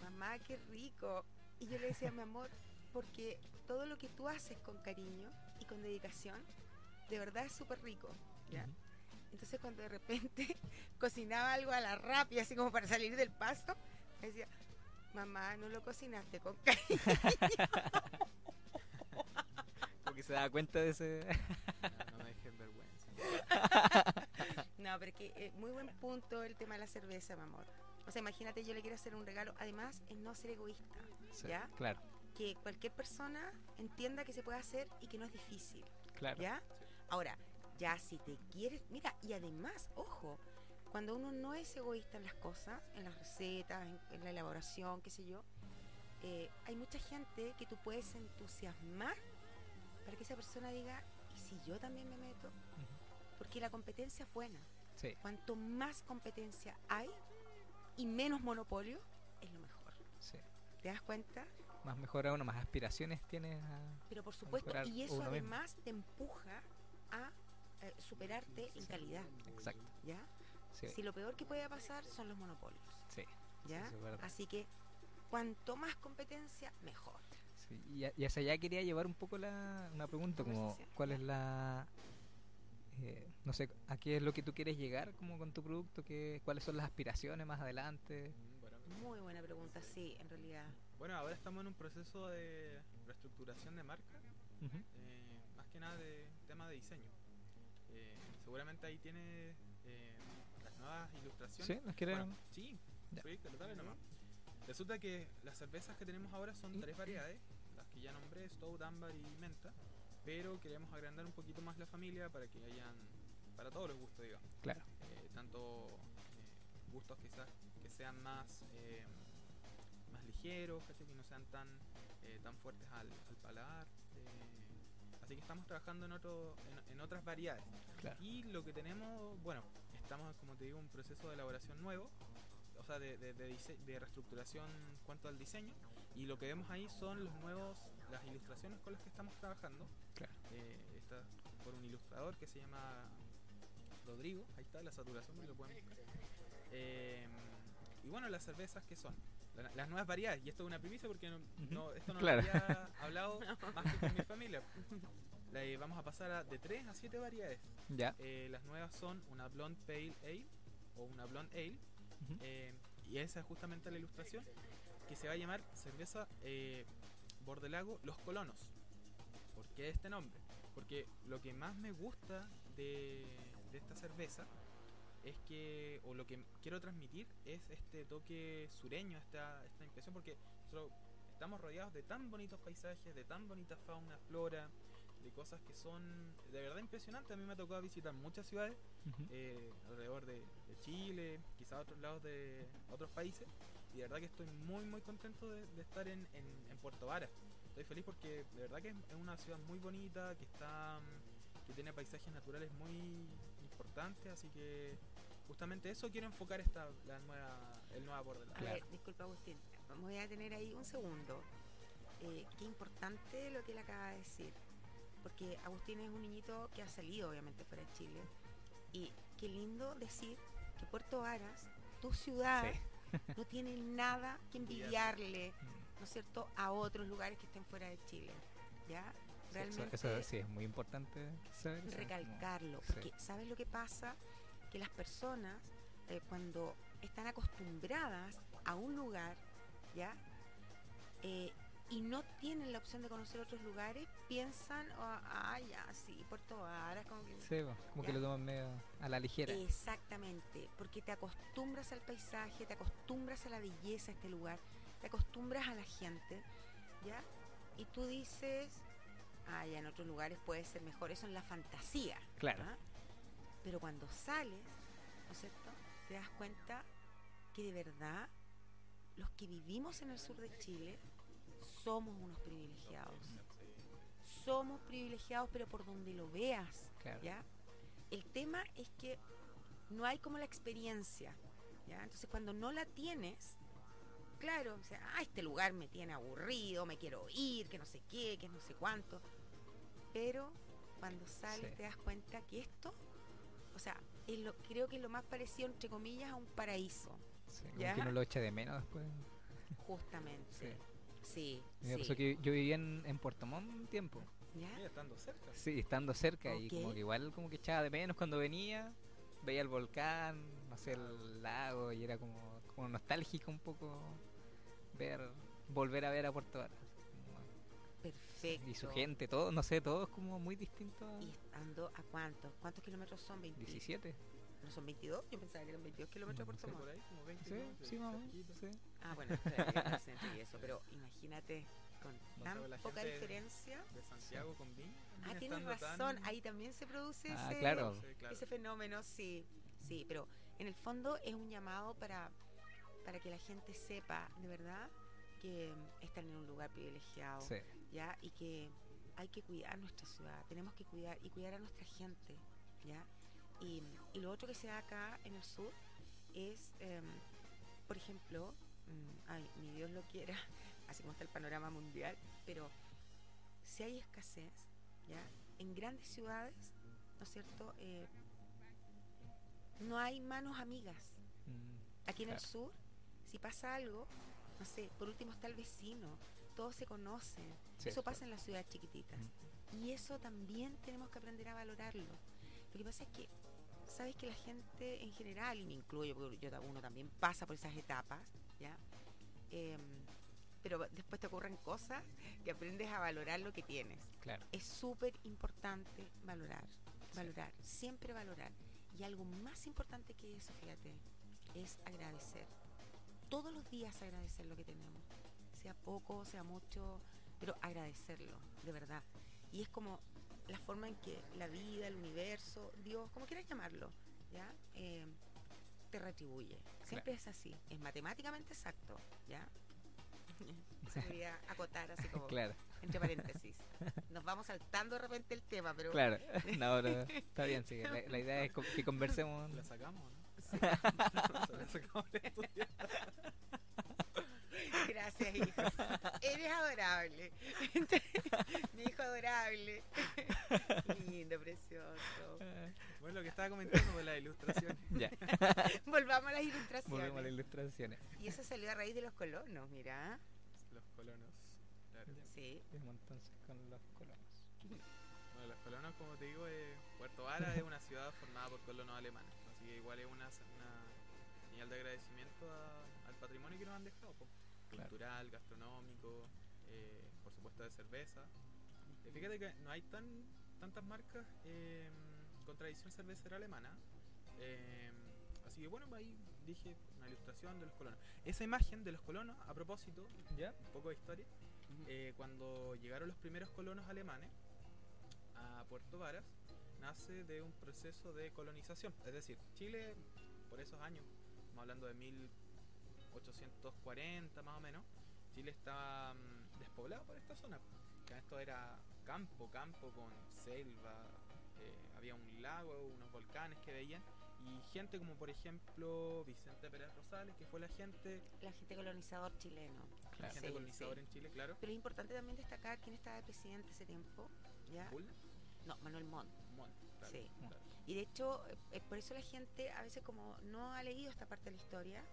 mamá, qué rico. Y yo le decía, mi amor, porque todo lo que tú haces con cariño y con dedicación, de verdad es súper rico. Entonces cuando de repente [LAUGHS] cocinaba algo a la rápida, así como para salir del paso, me decía, mamá, no lo cocinaste con cariño. [LAUGHS] Porque se da cuenta de ese. No, no me dejes vergüenza. [LAUGHS] No, pero que eh, muy buen punto el tema de la cerveza, mi amor. O sea, imagínate, yo le quiero hacer un regalo. Además, es no ser egoísta. Sí, ¿Ya? Claro, Que cualquier persona entienda que se puede hacer y que no es difícil. claro. ¿Ya? Ahora, ya si te quieres. Mira, y además, ojo, cuando uno no es egoísta en las cosas, en las recetas, en, en la elaboración, qué sé yo, eh, hay mucha gente que tú puedes entusiasmar para que esa persona diga, ¿y si yo también me meto? Ujú. Porque la competencia es buena. Sí, Cuanto más competencia hay y menos monopolio, es lo mejor. sí. ¿Te das cuenta? Más mejora uno, más aspiraciones tienes a. Pero por supuesto, y eso uno mismo. además te empuja a eh, superarte en calidad, Exacto. ¿ya? Sí, Si lo peor que puede pasar son los monopolios, sí. ¿ya? Así que cuanto más competencia, mejor. sí. Y, hacia allá quería llevar un poco la, una pregunta, como cuál es la... eh, no sé, ¿a qué es lo que tú quieres llegar como con tu producto? ¿Qué, ¿Cuáles son las aspiraciones más adelante? Muy buena pregunta, sí, en realidad. Bueno, ahora estamos en un proceso de reestructuración de marca, eh, más que nada de tema de diseño. Eh, seguramente ahí tiene eh, las nuevas ilustraciones. ¿Sí? ¿Nos quieren...? Bueno, sí, Ya. proyectalo, dale nomás. Resulta que las cervezas que tenemos ahora son tres variedades, las que ya nombré, Stout, Ámbar y Menta, pero queremos agrandar un poquito más la familia para que hayan, para todos los gustos, digamos. Claro. Eh, tanto eh, gustos quizás que sean más eh, más ligeros, que no sean tan eh, tan fuertes al, al paladar. Estamos trabajando en otro en, en otras variedades. Claro. Y lo que tenemos, bueno, estamos como te digo en un proceso de elaboración nuevo, o sea, de, de, de de reestructuración en cuanto al diseño. Y lo que vemos ahí son los nuevos, las ilustraciones con las que estamos trabajando. Claro. Eh, está por un ilustrador que se llama Rodrigo, ahí está la saturación, lo pueden buscar. Eh, y bueno, las cervezas que son, La- las nuevas variedades, y esto es una primicia porque no, no- esto no Claro. lo había [LAUGHS] hablado más que con mi familia. La- eh, vamos a pasar a, de 3 a 7 variedades. Ya. Eh, las nuevas son una Blonde Pale Ale o una Blonde Ale, Ujú. eh, y esa es justamente la ilustración que se va a llamar cerveza eh, Bordelago Los Colonos. ¿Por qué este nombre? Porque lo que más me gusta de, de esta cerveza es que, o lo que quiero transmitir es este toque sureño, esta, esta impresión, porque nosotros estamos rodeados de tan bonitos paisajes, de tan bonita fauna, flora, de cosas que son de verdad impresionantes. A mí me ha tocado visitar muchas ciudades eh, alrededor de, de Chile, quizás otros lados de otros países. Y de verdad que estoy muy muy contento de, de estar en, en- en Puerto Vara. Estoy feliz porque de verdad que es, es una ciudad muy bonita, que está mm, que tiene paisajes naturales muy importantes, así que justamente eso quiero enfocar esta la nueva el nueva Borderlands. A Claro. ver, disculpa Agustín, me voy a tener ahí un segundo. Eh, qué importante lo que él acaba de decir, porque Agustín es un niñito que ha salido obviamente fuera de Chile y qué lindo decir que Puerto Varas, tu ciudad, Sí. [LAUGHS] no tiene nada que envidiarle, Mm. ¿no es cierto?, a otros lugares que estén fuera de Chile. ¿Ya? Sí, Realmente Eso, eso sí es muy importante saber. recalcarlo, sí. porque ¿sabes lo que pasa? Que las personas eh, cuando están acostumbradas a un lugar, ¿ya? Eh, y no tienen la opción de conocer otros lugares, piensan, oh, ah, ya, sí, Puerto Varas, como que... Sí, como que lo toman medio a la ligera. Exactamente, porque te acostumbras al paisaje, te acostumbras a la belleza de este lugar, te acostumbras a la gente, ¿ya? Y tú dices, ah, ya en otros lugares puede ser mejor, eso en la fantasía. Claro. ¿ah? Pero cuando sales, ¿no es cierto? Te das cuenta que de verdad los que vivimos en el sur de Chile somos unos privilegiados. Somos privilegiados, pero por donde lo veas, Claro. ¿ya? El tema es que no hay como la experiencia, ¿ya? Entonces cuando no la tienes, claro, o sea, ah, este lugar me tiene aburrido, me quiero ir, que no sé qué, que no sé cuánto. Pero cuando sales Sí. te das cuenta que esto, o sea, es lo, creo que es lo más parecido, entre comillas, a un paraíso, Sí, ¿Ya? que uno lo echa de menos después. justamente. Sí, Mí Me sí. pasó que yo vivía en, en Puerto Montt un tiempo. ¿Ya? Mira, estando cerca. Sí, estando cerca y como que igual como que echaba de menos cuando venía, veía el volcán, no sé, el lago y era como, como nostálgico un poco ver, volver a ver a Puerto Varas. Perfecto. Y su gente, todo, no sé, todo es como muy distinto a ¿Y estando a cuántos? ¿Cuántos kilómetros son? ¿20? 17. ¿No son 22? Yo pensaba que eran 22 kilómetros. Por ahí, como 20 Sí, kilómetros, sí, más sí. Ah, bueno, claro, [LAUGHS] y eso, pero imagínate con No tan sabe poca diferencia. De Santiago con Viña. Ah, tienes razón, tan- ahí también se produce Ah, ese, claro. ese fenómeno, sí, sí, pero en el fondo es un llamado para, para que la gente sepa de verdad que están en un lugar privilegiado, Sí, ¿ya? Y que hay que cuidar nuestra ciudad, tenemos que cuidar y cuidar a nuestra gente, ¿ya? Y, y lo otro que se da acá en el sur es, em, por ejemplo, mm, ay, ni Dios lo quiera, [LAUGHS] así como está el panorama mundial, pero si hay escasez, ¿ya? En grandes ciudades, ¿no es cierto? Eh, no hay manos amigas. mm, Aquí en el sur, si pasa algo, no sé, por último está el vecino, todos se conocen. Sí, eso claro. pasa en las ciudades chiquititas. Mm. Y eso también tenemos que aprender a valorarlo. Lo que pasa es que, sabes que la gente en general, y me incluyo, porque yo, uno también pasa por esas etapas, ¿ya? Em, pero después te ocurren cosas que aprendes a valorar lo que tienes. Claro. Es súper importante valorar, valorar, siempre valorar. Y algo más importante que eso, fíjate, es agradecer. Todos los días agradecer lo que tenemos, sea poco, sea mucho, pero agradecerlo, de verdad. Y es como la forma en que la vida, el universo, Dios, como quieras llamarlo, ¿ya? Eh, te retribuye. Siempre es así, es matemáticamente exacto, ¿ya? [LAUGHS] Se quería acotar así como Claro, entre paréntesis. Nos vamos saltando de repente el tema, pero claro. [LAUGHS] No, está bien, sí. que La, la idea es que conversemos. La sacamos, ¿no? Se [LAUGHS] la sacamos. Gracias, hijo. Eres adorable. [LAUGHS] [LAUGHS] Mi hijo adorable. Lindo, precioso. Bueno, lo que estaba comentando de las ilustraciones. [LAUGHS] Ya, Volvamos a las ilustraciones. volvemos a las ilustraciones. Y eso salió a raíz de los colonos, mira. Los colonos. Claro. Sí. Entonces con los colonos. Bueno, los colonos, como te digo, eh, Puerto Vara es una ciudad formada por colonos alemanes. Así que igual es una, una señal de agradecimiento a- al patrimonio que nos han dejado. po. Claro. Cultural, gastronómico, eh, por supuesto de cerveza. Eh, fíjate que no hay tan tantas marcas eh, con tradición cervecera alemana. Eh, así que bueno, ahí dije una ilustración de los colonos. Esa imagen de los colonos, a propósito, ¿Ya? un poco de historia, eh, cuando llegaron los primeros colonos alemanes a Puerto Varas, nace de un proceso de colonización. Es decir, Chile, por esos años, estamos hablando de 1840 más o menos, Chile estaba mm, despoblado por esta zona. Esto era campo, campo con selva, eh, había un lago, unos volcanes que veían, y gente como por ejemplo Vicente Pérez Rosales, que fue la gente, La gente colonizador chileno. la gente Sí, colonizadora sí. en Chile, claro. Pero es importante también destacar quién estaba de presidente ese tiempo. ¿ya? No, Manuel Montt. Montt, claro, Sí. claro. Y de hecho, eh, eh, por eso la gente a veces como no ha leído esta parte de la historia,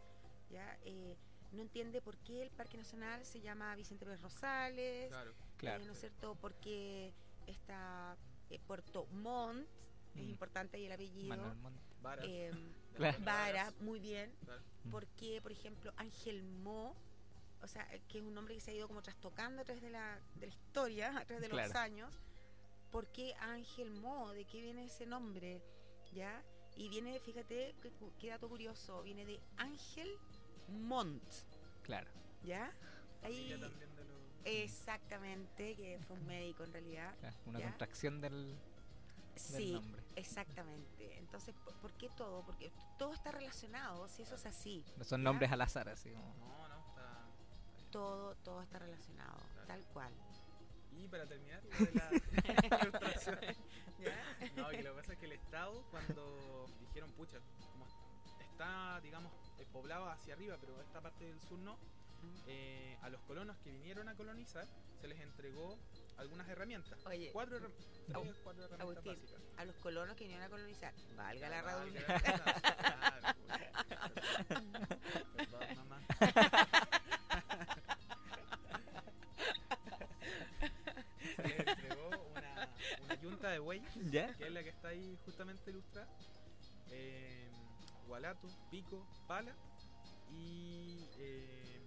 ya Eh, no entiende por qué el Parque Nacional se llama Vicente Pérez Rosales, Claro. Claro. eh, ¿no es cierto? Porque está eh, Puerto Montt, es Mm. importante ahí el apellido. Manuel Montt. Varas. eh, Claro. Vara, muy bien. Claro. Mm. Porque, por ejemplo, Ángel Mo, o sea, que es un nombre que se ha ido como trastocando a través de la, de la historia, a través de los Claro. años. ¿Por qué Ángel Mo? ¿De qué viene ese nombre? ¿Ya? Y viene, fíjate, qué, qué dato curioso, viene de Ángel Montt, Claro. ¿ya? Ahí, Ella también de los- exactamente, que fue un médico en realidad. claro, Una ¿Ya? contracción del, del Sí, nombre. exactamente. Entonces, ¿por, por qué todo? Porque todo está relacionado, si eso es así. No son ¿ya? nombres al azar, así como. No, no, está. Todo, todo está relacionado, Claro. tal cual. Y para terminar, lo de la [LAUGHS] ilustración. ¿Ya? No, que lo que pasa es que el Estado, cuando dijeron, pucha, como está, digamos, eh, poblado hacia arriba, pero esta parte del sur no, eh, a los colonos que vinieron a colonizar se les entregó algunas herramientas. Oye, Cuatro, herram- Au- tres, cuatro herramientas Agustín, básicas. a los colonos que vinieron a colonizar, valga la redundancia. Perdón, mamá. [LAUGHS] Se les entregó una, una yunta de buey ¿Ya? que es la que está ahí justamente ilustrada. Eh, gualato, pico, pala y, eh,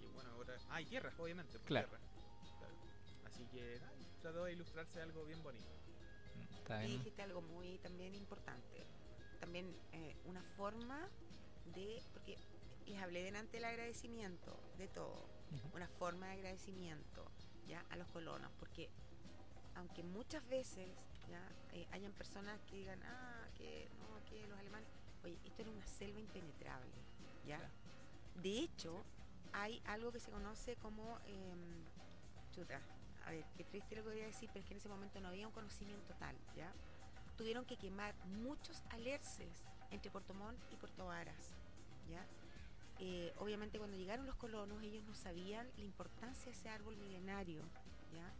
y bueno, ahora. Ah, y tierras, obviamente. pues, Claro. tierras, claro. Así que trató de ilustrarse algo bien bonito. Mm, Y dijiste algo muy también importante. También eh, una forma de, porque les hablé delante del agradecimiento, de todo, una forma de agradecimiento ya a los colonos, porque aunque muchas veces ya eh, hayan personas que digan, ah, que no, que los alemanes, oye, esto era una selva impenetrable, ya. Claro. De hecho, hay algo que se conoce como, em, chuta, a ver, qué triste lo que voy a decir, pero es que en ese momento no había un conocimiento tal, ¿ya? Tuvieron que quemar muchos alerces entre Puerto Montt y Puerto Varas, ¿ya? Eh, obviamente cuando llegaron los colonos ellos no sabían la importancia de ese árbol milenario, ¿ya?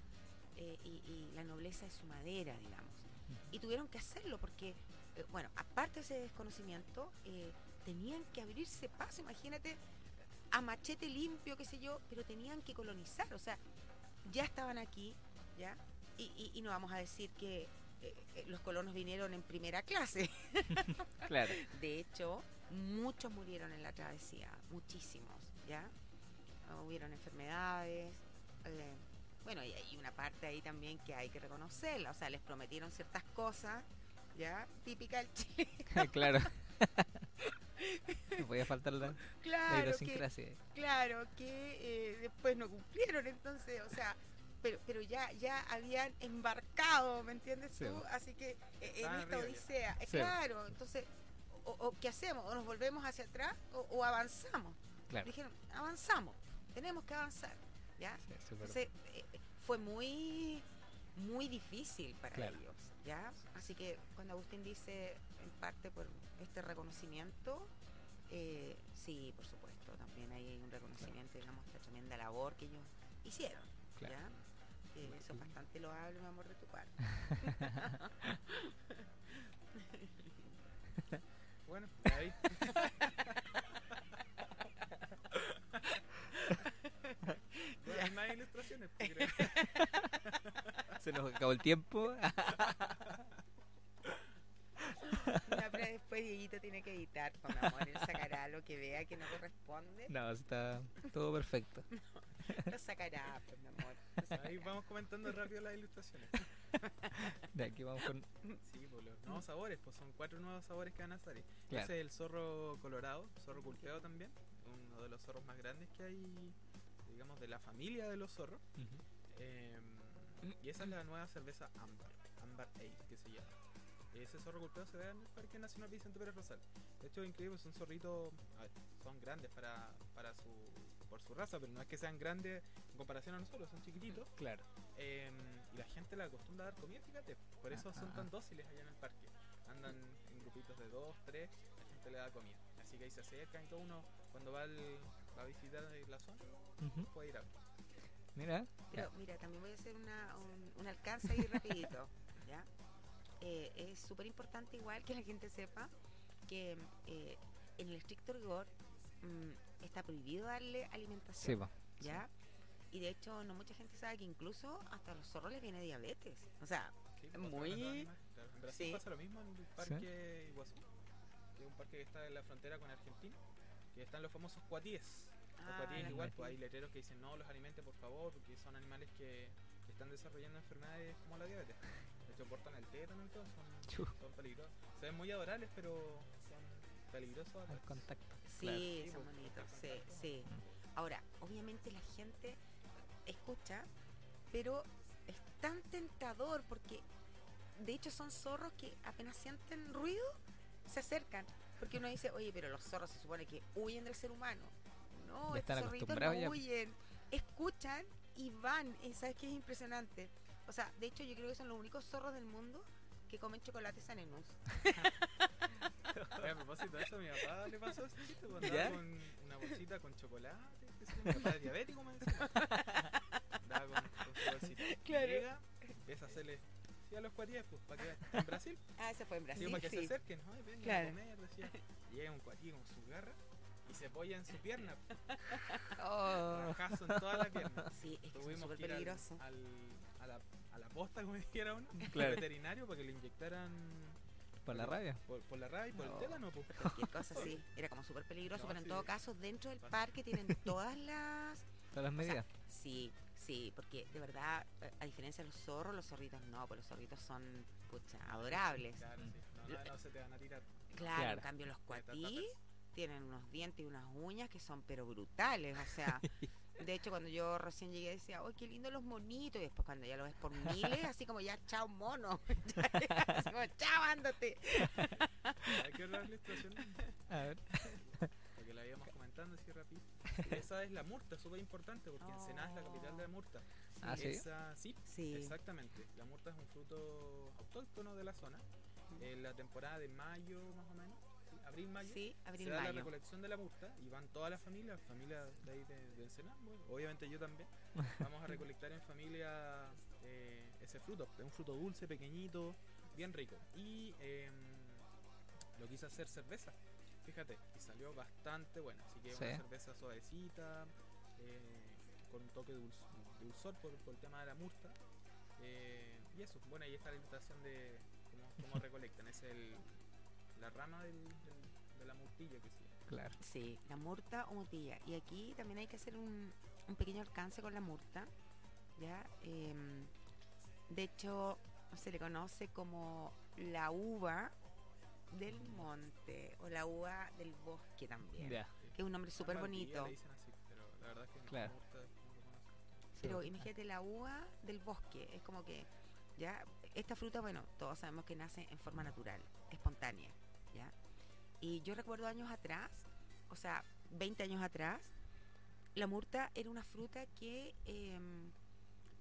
Eh, y, y la nobleza de su madera, digamos. Y tuvieron que hacerlo porque, bueno, aparte de ese desconocimiento, eh, tenían que abrirse paso. Imagínate, a machete limpio, qué sé yo, pero tenían que colonizar, o sea, ya estaban aquí, ¿ya? Y, y- y no vamos a decir que eh, eh, los colonos vinieron en primera clase. [LAUGHS] Claro. De hecho, muchos murieron en la travesía, muchísimos, ¿ya? Hubieron enfermedades, eh, bueno, y hay una parte ahí también que hay que reconocerla, o sea, les prometieron ciertas cosas, ¿ya? Típica del Chile. [LAUGHS] claro. [LAUGHS] no podía faltar la, la Claro, que, claro, que eh, después no cumplieron, entonces, o sea, pero, pero ya, ya habían embarcado, ¿me entiendes Sí, tú? Así que eh, en Estaban esta odisea, eh, Sí. claro, entonces, o, o ¿qué hacemos? ¿O nos volvemos hacia atrás o, o avanzamos? Claro. Dijeron, avanzamos, tenemos que avanzar, ¿ya? Sí, Entonces, eh, fue muy, muy difícil para Claro. ellos, ¿ya? Así que cuando Agustín dice, en parte por este reconocimiento, eh, sí, por supuesto, también hay un reconocimiento, digamos, de la tremenda labor que ellos hicieron, Claro. ¿ya? Eh, eso es bastante loable, mi amor, de tu parte. [LAUGHS] Bueno, [LAUGHS] ahí. [LAUGHS] bueno, hay más ilustraciones. pues, creo. Se nos acabó el tiempo. Ya, pero después Dieguito tiene que editar, con amor, él sacará lo que vea que no corresponde, no, está todo perfecto. [LAUGHS] lo sacará, pues, mi amor. sacará. Ahí vamos comentando rápido las ilustraciones. De aquí vamos con. Sí, pues los nuevos sabores, pues son cuatro nuevos sabores que van a salir. Claro. Ese es el zorro colorado, zorro culpeado también, uno de los zorros más grandes que hay, digamos, de la familia de los zorros. Ujú. Eh, y esa es la nueva cerveza Ámbar, Ámbar Ale, que se llama. Ese zorro golpeado se ve en el Parque Nacional Vicente Pérez Rosal. De hecho, es increíble, son zorritos, a ver, son grandes para, para su, por su raza, pero no es que sean grandes en comparación a nosotros, son chiquititos. Claro. Eh, y la gente le acostumbra a dar comida, fíjate. Por eso son Ah. tan dóciles allá en el parque. Andan en grupitos de dos, tres, la gente le da comida. Así que ahí se acercan y todo uno, cuando va, al- va a visitar la zona, puede ir a ver. Mira. Pero mira, también voy a hacer una, un, un alcance ahí rapidito, [LAUGHS] ¿ya? Eh, es súper importante igual que la gente sepa que eh, en el estricto rigor mm, está prohibido darle Sí, alimentación, po. ¿ya? Y de hecho no mucha gente sabe que incluso hasta a los zorros les viene diabetes. O sea, Sí, Es muy-. En Brasil sí. pasa lo mismo en el parque Iguazú, que es un parque que está en la frontera con Argentina, que están los famosos cuatíes. Ah, igual, pues hay letreros que dicen no los alimente por favor, porque son animales que, que están desarrollando enfermedades como la diabetes. De hecho portan el tétano y todo, son, peligrosos. Se ven muy adorables, pero son peligrosos. Al contacto. sí, Claro. Sí, son bonitos, sí, sí. Ahora, obviamente la gente escucha, pero es tan tentador porque de hecho son zorros que apenas sienten ruido, se acercan. Porque uno dice, oye, pero los zorros se supone que huyen del ser humano. No, estos están zorritos acostumbrados no ya. huyen, escuchan y van. Y sabes que es impresionante. O sea, de hecho yo creo que son los únicos zorros del mundo que comen chocolate Sanenús. Oye, [LAUGHS] a propósito de eso, a mi papá le pasó ese chiste cuando andaba con una bolsita con chocolate. qué Mi papá es diabético, me decía. Andaba con, con su bolsita. Claro. Llega, empieza a hacerle. Sí, a los cuatíes, pues, para que. En Brasil. Ah, ese fue en Brasil. Digo, para que se acerquen. Ay, vengan Claro. a comer, decía. Y llega un cuatí con su garra y se apoya en su pierna. [LAUGHS] Oh. Rajazo en toda la pierna. Sí, es Tuvimos súper que ir al, al- a, la, a la posta, como [LAUGHS] dijera uno, Claro. al veterinario para que le inyectaran Por la rabia. por, por la rabia y por No. el tétano, pues. Cualquier cosa así. Era como súper peligroso, No, pero en sí. todo caso, dentro del parque tienen [LAUGHS] todas las. Todas las medidas. Sí, sí, porque de verdad, a diferencia de los zorros, los zorritos no, pues los zorritos son, pucha, adorables. Claro, sí. No, no, no se te van a tirar. Claro, Claro. en cambio los cuatí. Tienen unos dientes y unas uñas que son pero brutales, o sea, [LAUGHS] de hecho cuando yo recién llegué decía, ¡ay, qué lindo los monitos! Y después cuando ya lo ves por miles, así como ya, chao mono, [LAUGHS] así como, chao, ándate. Hay que hablar la ilustración A ver. porque la íbamos comentando así rápido. Esa es la murta, súper importante porque Ensenada es la capital de la murta. Ah, ¿sí? Esa, sí, Sí. exactamente. La murta es un fruto autóctono de la zona. En la temporada de mayo, más o menos, sí, abril, mayo, Sí, abril, se da la recolección de la murta y van todas las familias, familias de ahí de, de Ensenada, bueno, obviamente yo también. [LAUGHS] Vamos a recolectar en familia eh, ese fruto. Es un fruto dulce, pequeñito, bien rico. Y eh, lo quise hacer cerveza. Fíjate, y salió bastante buena. Así que Sí. una cerveza suavecita, eh, con un toque de dulz- dulzor por, por el tema de la murta. Eh, y eso, bueno, ahí está la ilustración de cómo, cómo [LAUGHS] recolectan. Es el, la rama del, del- de la murtilla que llama. Claro. Sí, la murta o mutilla. Y aquí también hay que hacer un, un pequeño alcance con la murta. ¿ya? Em, de hecho, se le conoce como la uva del monte o la uva del bosque también. Que es un nombre súper bonito. le dicen así, pero la verdad es que Claro. Pero Sí. imagínate la uva del bosque, es como que ya esta fruta, bueno, todos sabemos que nace en forma natural, espontánea, ¿ya? Y yo recuerdo años atrás, o sea, 20 años atrás, la murta era una fruta que, em,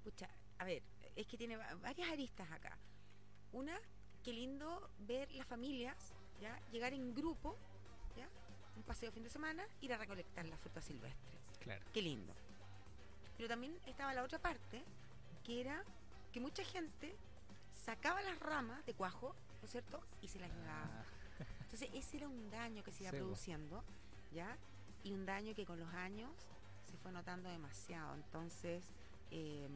pucha, a ver, es que tiene va- varias aristas acá. Una, qué lindo ver las familias, ¿ya? Llegar en grupo, ¿ya? Un paseo fin de semana, ir a recolectar la fruta silvestre. Claro. Qué lindo. Pero también estaba la otra parte, que era que mucha gente sacaba las ramas de cuajo, ¿no es cierto? Y se las llevaba. Ah, Entonces ese era un daño que se iba Sí, po. produciendo, ¿ya? Y un daño que con los años se fue notando demasiado. Entonces, eh,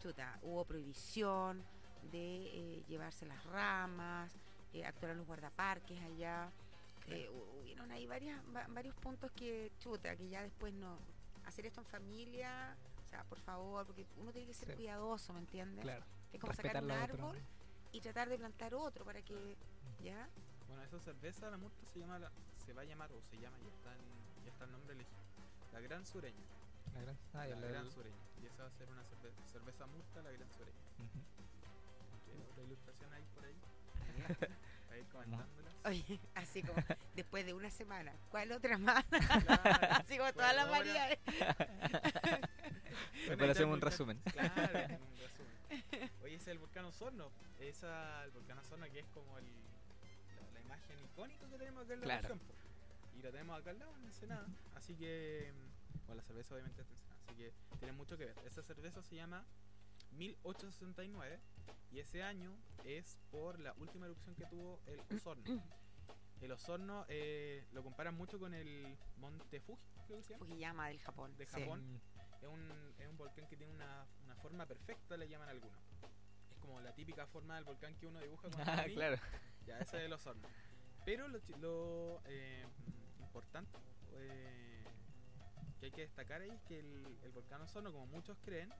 chuta, hubo prohibición de eh, llevarse las ramas, eh, actuaron los guardaparques allá. Eh, hu- hubieron ahí varias, va- varios puntos que, chuta, que ya después no. Hacer esto en familia, o sea, por favor, porque uno tiene que ser Sí. cuidadoso, ¿me entiendes? claro. Es como sacar un otro. árbol y tratar de plantar otro para que, ¿ya? Bueno, esa cerveza, la murta se llama, la- se va a llamar o se llama, ya está, en- ya está el nombre elegido. La Gran Sureña. La gran, ah, la la- Gran Sureña. Y esa va a ser una cerve- cerveza murta, la Gran Sureña. Ujú. ¿Qué otra ilustración hay por ahí? [LAUGHS] Vamos. comentándolas. Oye, así como después de una semana, ¿cuál otra más? Claro. [LAUGHS] así como todas las variedades. [LAUGHS] Ahí el un resumen. Claro, un resumen. Oye, ese es el volcán Osorno. Esa, el volcán Osorno que es como el, imagen icónica que tenemos acá en la Claro. región. Y la tenemos acá al lado, en Ensenada. Así que, mm, bueno, la cerveza obviamente es de Ensenada. Así que tiene mucho que ver. Esa cerveza se llama 1869 y ese año es por la última erupción que tuvo el [COUGHS] Osorno. El Osorno eh, lo comparan mucho con el Monte Fuji, creo que se llama. Fujiyama del Japón. De sí. Japón. Es un, es un volcán que tiene una, una forma perfecta, le llaman algunos. Es como la típica forma del volcán que uno dibuja cuando [LAUGHS] Ah, claro. Ya, ese es el Osorno. Pero lo, lo, eh, importante eh, que hay que destacar ahí es que el, el volcán Osorno, como muchos creen,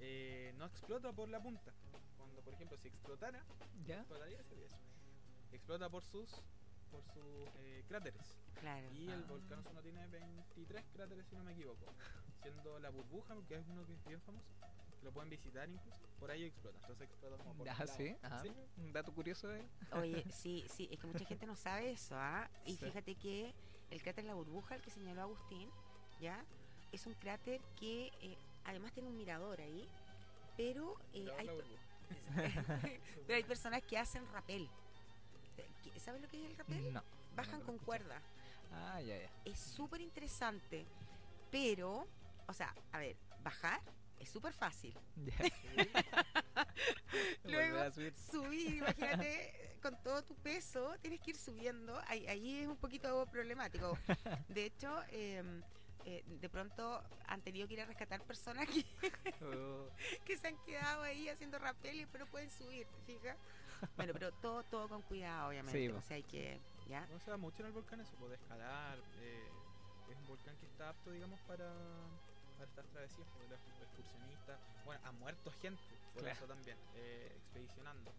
eh, no explota por la punta. Cuando, por ejemplo, si explotara, ¿Ya? explotaría sería eso. Explota por sus por sus eh, cráteres. Claro. Y el Ah. volcán Osorno tiene 23 cráteres, si no me equivoco. Siendo la burbuja, que es uno que es bien famoso. Que Lo pueden visitar incluso. Por ahí explota. Entonces explota como por Ah, sí. Ah, Sí. Un dato curioso de Oye, [LAUGHS] sí, sí, es que mucha gente no sabe eso, ¿ah? Y Sí. fíjate que el cráter La Burbuja, el que señaló Agustín, ¿ya? Es un cráter que eh, además tiene un mirador ahí, pero, eh, hay, [LAUGHS] pero hay personas que hacen rapel. Eh, ¿qué- ¿Sabes lo que es el rapel? No. Bajan no con escuché. cuerda. Ah, ya, ya. Es súper interesante, pero, o sea, a ver, bajar es súper fácil. [LAUGHS] Luego, subir. subir, imagínate, [LAUGHS] con todo tu peso, tienes que ir subiendo. Ahí, ahí es un poquito problemático. [LAUGHS] De hecho, eh, eh, de pronto han tenido que ir a rescatar personas que, Oh, que se han quedado ahí haciendo después no pueden subir, ¿te fijas? Bueno, pero todo, todo con cuidado, obviamente. Sí, o sea, hay que, ¿ya? No se da mucho en el volcán eso, puede escalar. eh, es un volcán que está apto, digamos, para, para estas travesías, para los excursionistas. Bueno, ha muerto gente, por Claro. eso también, eh, expedicionando.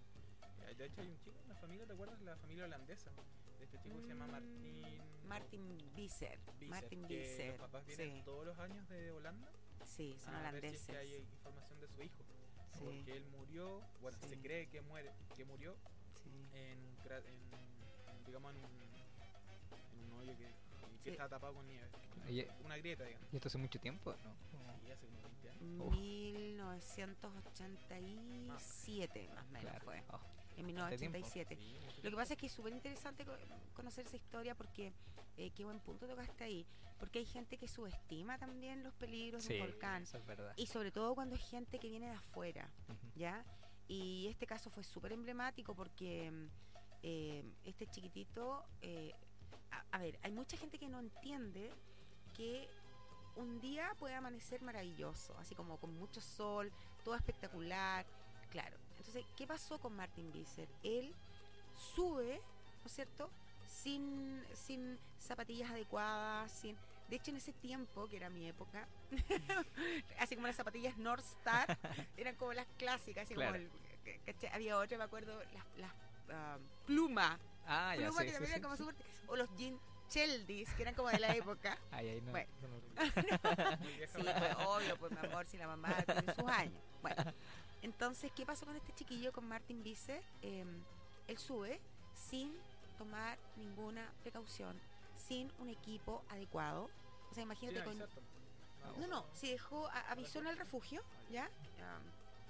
Eh, de hecho, hay un chico, una familia, ¿te acuerdas? La familia holandesa. De este chico que se llama Mm, Martín. Martin Visser. Visser, Martin Visser. Los papás vienen Sí, todos los años de Holanda sí, son a ver si holandeses. es que hay información de su hijo. Sí, Porque él murió, bueno, Sí. se cree que muere, que murió en, en, digamos en un, en un hoyo que, que tapado con nieve. Oye. Una grieta, digamos. ¿Y esto hace mucho tiempo? No. Y hace como 20 años. 1987 más o menos Claro. fue. Oh, En bastante tiempo. 1987. Sí, mucho Lo que pasa es que es súper interesante co- conocer esa historia porque eh, qué buen punto tocaste ahí. Porque hay gente que subestima también los peligros Sí, de un volcán. eso es verdad. Y sobre todo cuando es gente que viene de afuera. ¿ya? Y este caso fue súper emblemático porque eh, este chiquitito, eh, a, a ver, hay mucha gente que no entiende que un día puede amanecer maravilloso, así como con mucho sol, todo espectacular, claro. Entonces, ¿qué pasó con Martin Visser? Él sube, ¿no es cierto? Sin, sin zapatillas adecuadas, sin... De hecho, en ese tiempo, que era mi época, [LAUGHS] así como las zapatillas North Star, [LAUGHS] eran como las clásicas, así Claro. como el, había otra, me acuerdo, las, las ah, Pluma, Ah, ya, Pluma sí, que sí, también sí, eran como sí. súper... O los jeans Cheldis, que eran como de la época. [LAUGHS] Ay, ay, no. Bueno. no [LAUGHS] Sí, pues, obvio, pues mi amor, si la mamá tiene sus años. Bueno, entonces, ¿qué pasó con este chiquillo, con Martin Visser? Eh, él sube sin tomar ninguna precaución, sin un equipo adecuado. O sea, Sí, imagínate no, con... exacto. No, no, se dejó, a- avisó en el refugio, ¿ya? Ah,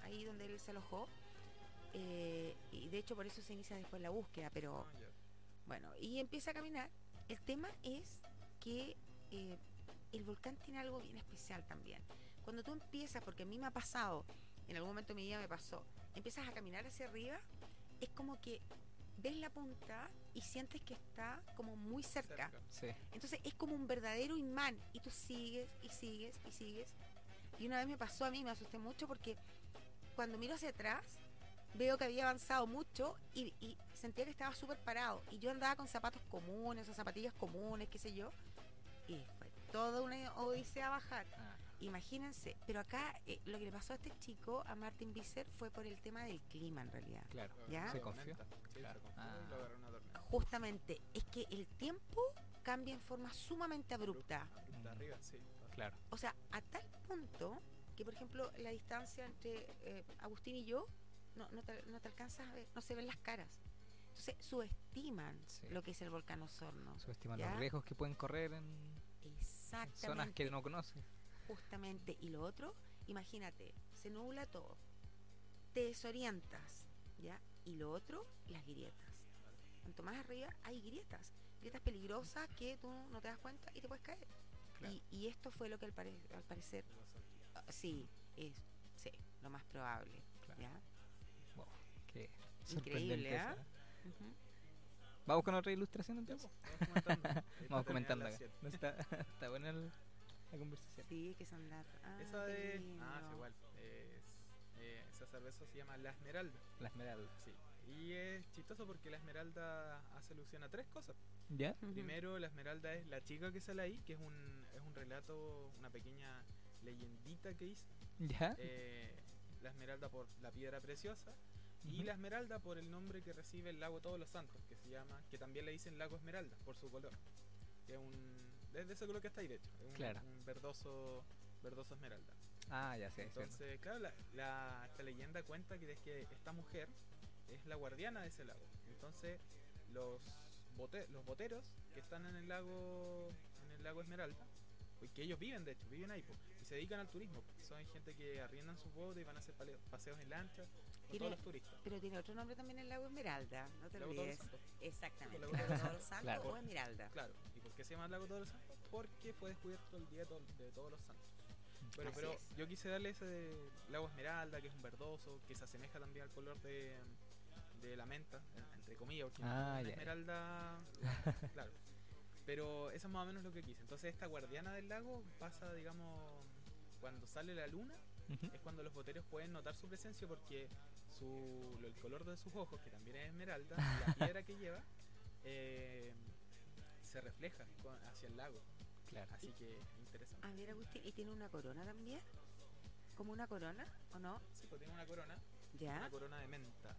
ahí donde él se alojó. Eh, y de hecho por eso se inicia después la búsqueda, pero Ah. Bueno, y empieza a caminar. El tema es que eh, el volcán tiene algo bien especial también. Cuando tú empiezas, porque a mí me ha pasado, en algún momento de mi vida me pasó, empiezas a caminar hacia arriba, es como que ves la punta y sientes que está como muy cerca. Cerca. Sí. Entonces es como un verdadero imán y tú sigues y sigues y sigues. Y una vez me pasó a mí, me asusté mucho porque cuando miro hacia atrás veo que había avanzado mucho y, y sentía que estaba súper parado. Y yo andaba con zapatos comunes o zapatillas comunes, qué sé yo. Y fue toda una odisea bajar. Ah, Imagínense, pero acá eh, lo que le pasó a este chico, a Martin Visser, fue por el tema del clima en realidad. claro. ¿Ya? Se confió. Claro. Ah. y lo agarró una tormenta. Justamente, es que el tiempo cambia en forma sumamente abrupta. Abrupta Mm. arriba, sí. Claro. O sea, a tal punto que, por ejemplo, la distancia entre eh, Agustín y yo no, no, te, no te alcanzas a ver, no se ven las caras. Entonces, subestiman Sí. lo que es el volcán Osorno. Subestiman ¿Ya? los riesgos que pueden correr en zonas que no conoces. Justamente. Y lo otro, imagínate, se nubla todo, te desorientas, ¿ya? Y lo otro, las grietas. Cuanto más arriba, hay grietas. Grietas peligrosas que tú no te das cuenta y te puedes caer. Claro. Y, y esto fue lo que al, pare- al parecer, ah, sí, es sí, lo más probable. Claro. ¿ya? Qué Increíble, ¿ah? ¿eh? Vamos con otra ilustración entonces. Vamos comentando. Las [LAUGHS] acá. No está, [LAUGHS] está buena el- la conversación. Sí, que son datos. Ah, Esa de. Ah, sí, igual. Es, eh, esa cerveza se llama La Esmeralda. La esmeralda. Sí. Y es chistoso porque la Esmeralda hace alusión a tres cosas. ¿Ya? Primero, la Esmeralda es la chica que sale ahí, que es un, es un relato, una pequeña leyendita que hice. ¿Ya? Eh, la Esmeralda por la piedra preciosa. Y Ujú. la Esmeralda por el nombre que recibe el lago Todos los Santos, que se llama, que también le dicen lago Esmeralda, por su color. Que es un. Es de ese color que está ahí, de hecho. Es un, Claro. un verdoso, verdoso Esmeralda. Ah, ya sé. Entonces, claro, la, la- esta leyenda cuenta que, es que esta mujer es la guardiana de ese lago. Entonces, los, bote- los boteros que están en el lago en el lago Esmeralda, que ellos viven, de hecho, viven ahí, po, y se dedican al turismo. po. Son gente que arriendan sus botes y van a hacer paseos en lancha Tiene- todos los turistas. Pero tiene otro nombre también el lago Esmeralda, no te Lago olvides. Exactamente, Lago lago Todos los Todos los Santos Claro. o Esmeralda. Claro, ¿y por qué se llama Lago Todos los Santos? Porque fue descubierto el día de, to- de todos los santos. Bueno, Así pero es. yo quise darle ese de lago esmeralda, que es un verdoso, que se asemeja también al color de, de la menta, en- entre comillas, porque Ah, ya. esmeralda, [LAUGHS] claro. Pero eso es más o menos lo que quise. Entonces esta guardiana del lago pasa, digamos, cuando sale la luna, es cuando los boteros pueden notar su presencia porque su, lo- el color de sus ojos, que también es esmeralda, la [LAUGHS] piedra que lleva, eh, se refleja con- hacia el lago. Claro. Así que interesante. A ver, Agustín, ¿y tiene una corona también? ¿Como una corona o no? Sí, pues tiene una corona, ¿Ya? una corona de menta.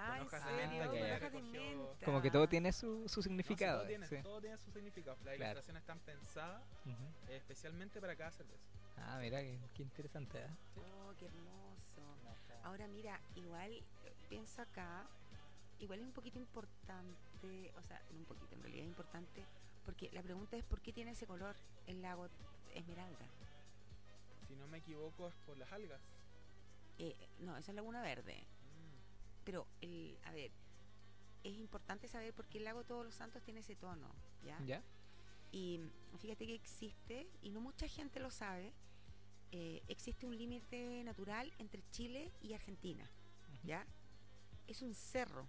Ah, ¿en hojas de menta que de recogió- menta. Como que todo tiene su, su No, sí, significado. todo, tiene, sí. todo tiene su significado. Las Claro. ilustraciones están pensadas Ujú. eh, especialmente para cada cerveza. Ah, mira, qué, qué interesante. ¿eh? Oh, qué hermoso. Ahora mira, igual eh, pienso acá, igual es un poquito importante, o sea, no un poquito, en realidad es importante, porque la pregunta es ¿por qué tiene ese color el lago Esmeralda? Si no me equivoco es por las algas. Eh, no, esa es Laguna Verde. Pero, el, a ver, es importante saber por qué el lago Todos los Santos tiene ese tono, ¿ya? ¿Ya? Y fíjate que existe, y no mucha gente lo sabe, eh, existe un límite natural entre Chile y Argentina. ¿ya? Es un cerro,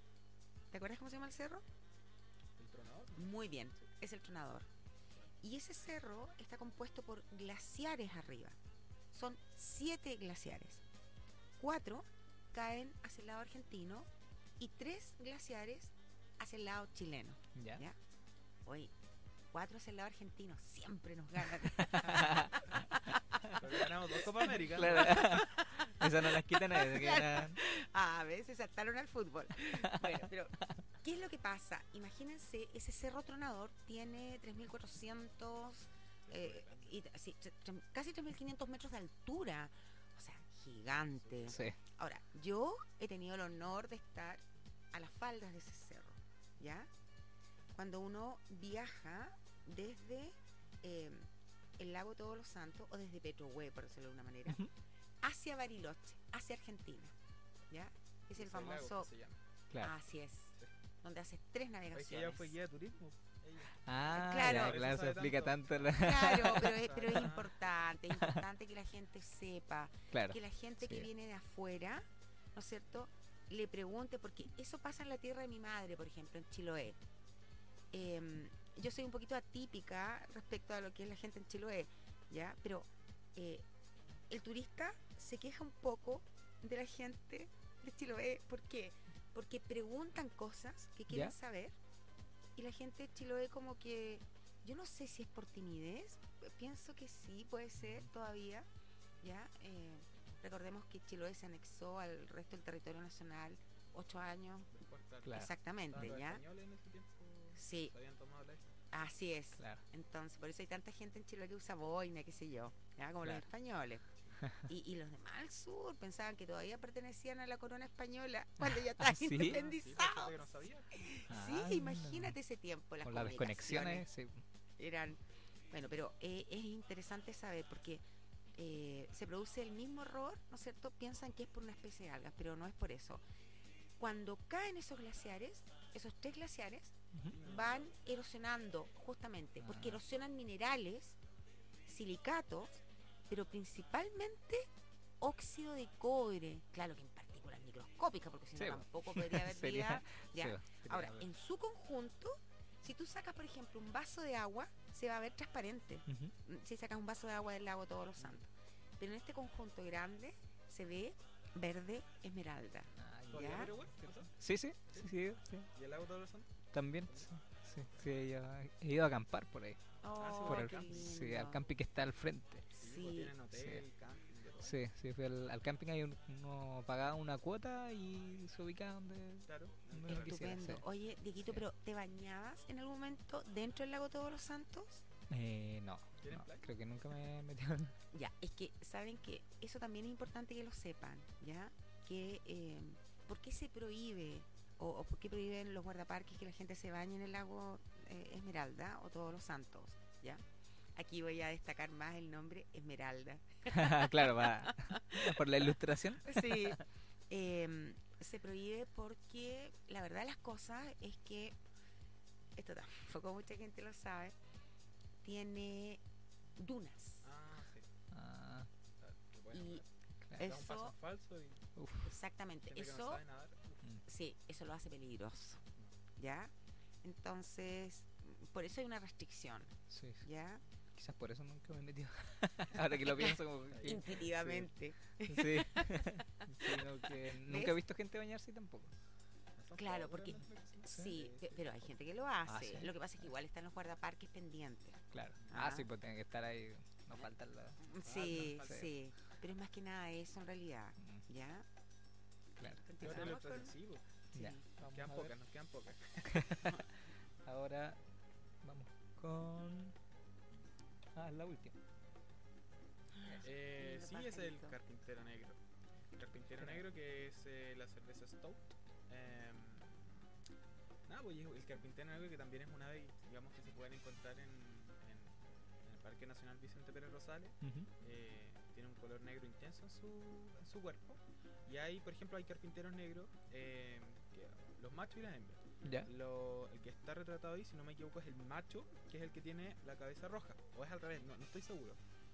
¿Te acuerdas cómo se llama el cerro? ¿El tronador? Muy bien, es el tronador. Y ese cerro está compuesto por glaciares arriba. Son siete glaciares. Cuatro caen hacia el lado argentino y tres glaciares hacia el lado chileno. Ya. ¿Ya? Oye, cuatro hacia el lado argentino siempre nos ganan. [LAUGHS] Pero ganamos dos Copa América. Claro. Esa no las quita nadie. se quedan- a veces saltaron al fútbol. Bueno, pero ¿qué es lo que pasa? Imagínense, ese cerro tronador tiene 3.400, eh, y, sí, casi 3.500 metros de altura. Gigante. Sí. Ahora, yo he tenido el honor de estar a las faldas de ese cerro, ¿ya? Cuando uno viaja desde eh, el lago Todos los Santos o desde Petrohue, por decirlo de una manera, hacia Bariloche, hacia Argentina, ¿ya? Es el lago famoso, que se llama. Claro. así es, donde haces tres Es navegaciones. que ella fue guía de turismo. Ah, Claro. ya, Por eso claro, se explica tanto. tanto. la- Claro, [LAUGHS] pero es, pero es importante, es importante que la gente sepa, Claro. que la gente que viene de afuera, ¿no es cierto?, le pregunte, porque eso pasa en la tierra de mi madre, por ejemplo, en Chiloé. Em, yo soy un poquito atípica respecto a lo que es la gente en Chiloé, ¿ya? Pero eh, el turista se queja un poco de la gente de Chiloé. ¿Por qué? Porque preguntan cosas que quieren ¿Ya? saber y la gente de Chiloé como que, yo no sé si es por timidez, pienso que sí, puede ser todavía, ¿ya? Eh, recordemos que Chiloé se anexó al resto del territorio nacional ocho años, claro, Claro. exactamente, los ¿ya? españoles en ese tiempo Sí, habían tomado la así es. Claro. Entonces, por eso hay tanta gente en Chile que usa boina, qué sé yo, ¿ya? como Claro. los españoles. [LAUGHS] Y, y los demás al sur pensaban que todavía pertenecían a la corona española [LAUGHS] cuando ya estaban ¿Sí? [LAUGHS] Ah, sí, pues, independizados. no sabía. Sí, Ah, imagínate ese tiempo, las Con las sí. eran... Bueno, pero eh, es interesante saber porque eh, se produce el mismo error, ¿no es cierto? Piensan que es por una especie de algas, pero no es por eso. Cuando caen esos glaciares, esos tres glaciares, van erosionando justamente, porque Ah. erosionan minerales, silicatos, pero principalmente óxido de cobre, claro que en partículas microscópicas, porque si no Sí, tampoco podría haber [LAUGHS] Sería- vida. ya. sí, sería Ahora, en su conjunto, si tú sacas, por ejemplo, un vaso de agua, se va a ver transparente. Mm, Si sacas un vaso de agua del lago Todos los Santos. Pero en este conjunto grande se ve verde esmeralda. Ah, ya. ¿Todavía ¿Ya? pero bueno, ¿cierto? Sí, sí, sí, sí, sí. ¿Y el lago todos los santos? También, sí, sí, sí, he, ido, a acampar por ahí. Oh, por el, sí, al camping que está al frente. Sí, Sí. tienen hotel, camping, de todo. Sí, sí, fui al, al camping, ahí un- uno pagaba una cuota y se ubicaba donde... Claro. Quisiera, Estupendo. sí. Oye, Dieguito, Sí. pero ¿te bañabas en algún momento dentro del lago Todos los Santos? Eh, no, creo que nunca me en... [LAUGHS] Ya, es que saben que eso también es importante que lo sepan, ¿ya? Que, eh, ¿por qué se prohíbe o, o por qué prohíben los guardaparques que la gente se bañe en el lago eh, Esmeralda o Todos los Santos, ¿ya? Aquí voy a destacar más el nombre Esmeralda. [LAUGHS] claro, va, [LAUGHS] por la ilustración. Sí. [LAUGHS] Em, se prohíbe porque la verdad de las cosas es que, esto tampoco mucha gente lo sabe, tiene dunas. Ah, sí. Ah, bueno, Y claro. Da un paso eso, falso y Uf, exactamente, no eso sabe nadar, mm, Sí, eso lo hace peligroso, ¿ya? Entonces, por eso hay una restricción, sí, sí. ¿ya? Quizás por eso nunca me he metido. [LAUGHS] Ahora que lo pienso como que... [LAUGHS] Intuitivamente. [LAUGHS] Sí. Sí, no, que nunca he visto gente bañarse tampoco. Claro, porque- Sí, pe- pero hay gente que lo hace. Ah, sí. Lo que pasa es que igual están los guardaparques pendientes. Claro. Ah, Ah. sí, pues tiene que estar ahí. No falta la... Sí, falta. sí. Pero es más que nada eso en realidad, Mm, ¿ya? Claro. Ahora Continuamos con- sí. Ya. Nos quedan pocas, nos quedan pocas. Ahora vamos con... Ah, la última. Eh, sí, es el carpintero negro. El carpintero negro que es eh, la cerveza Stout. Nada, pues el carpintero negro que también es una ave, digamos, que se pueden encontrar en, en- en el Parque Nacional Vicente Pérez Rosales. Eh, tiene un color negro intenso en su, en su cuerpo. Y hay, por ejemplo, hay carpinteros negros, em, los machos y las hembras. Ya. Lo- el que está retratado ahí, si no me equivoco, es el macho, que es el que tiene la cabeza roja. O es al revés, no, no estoy seguro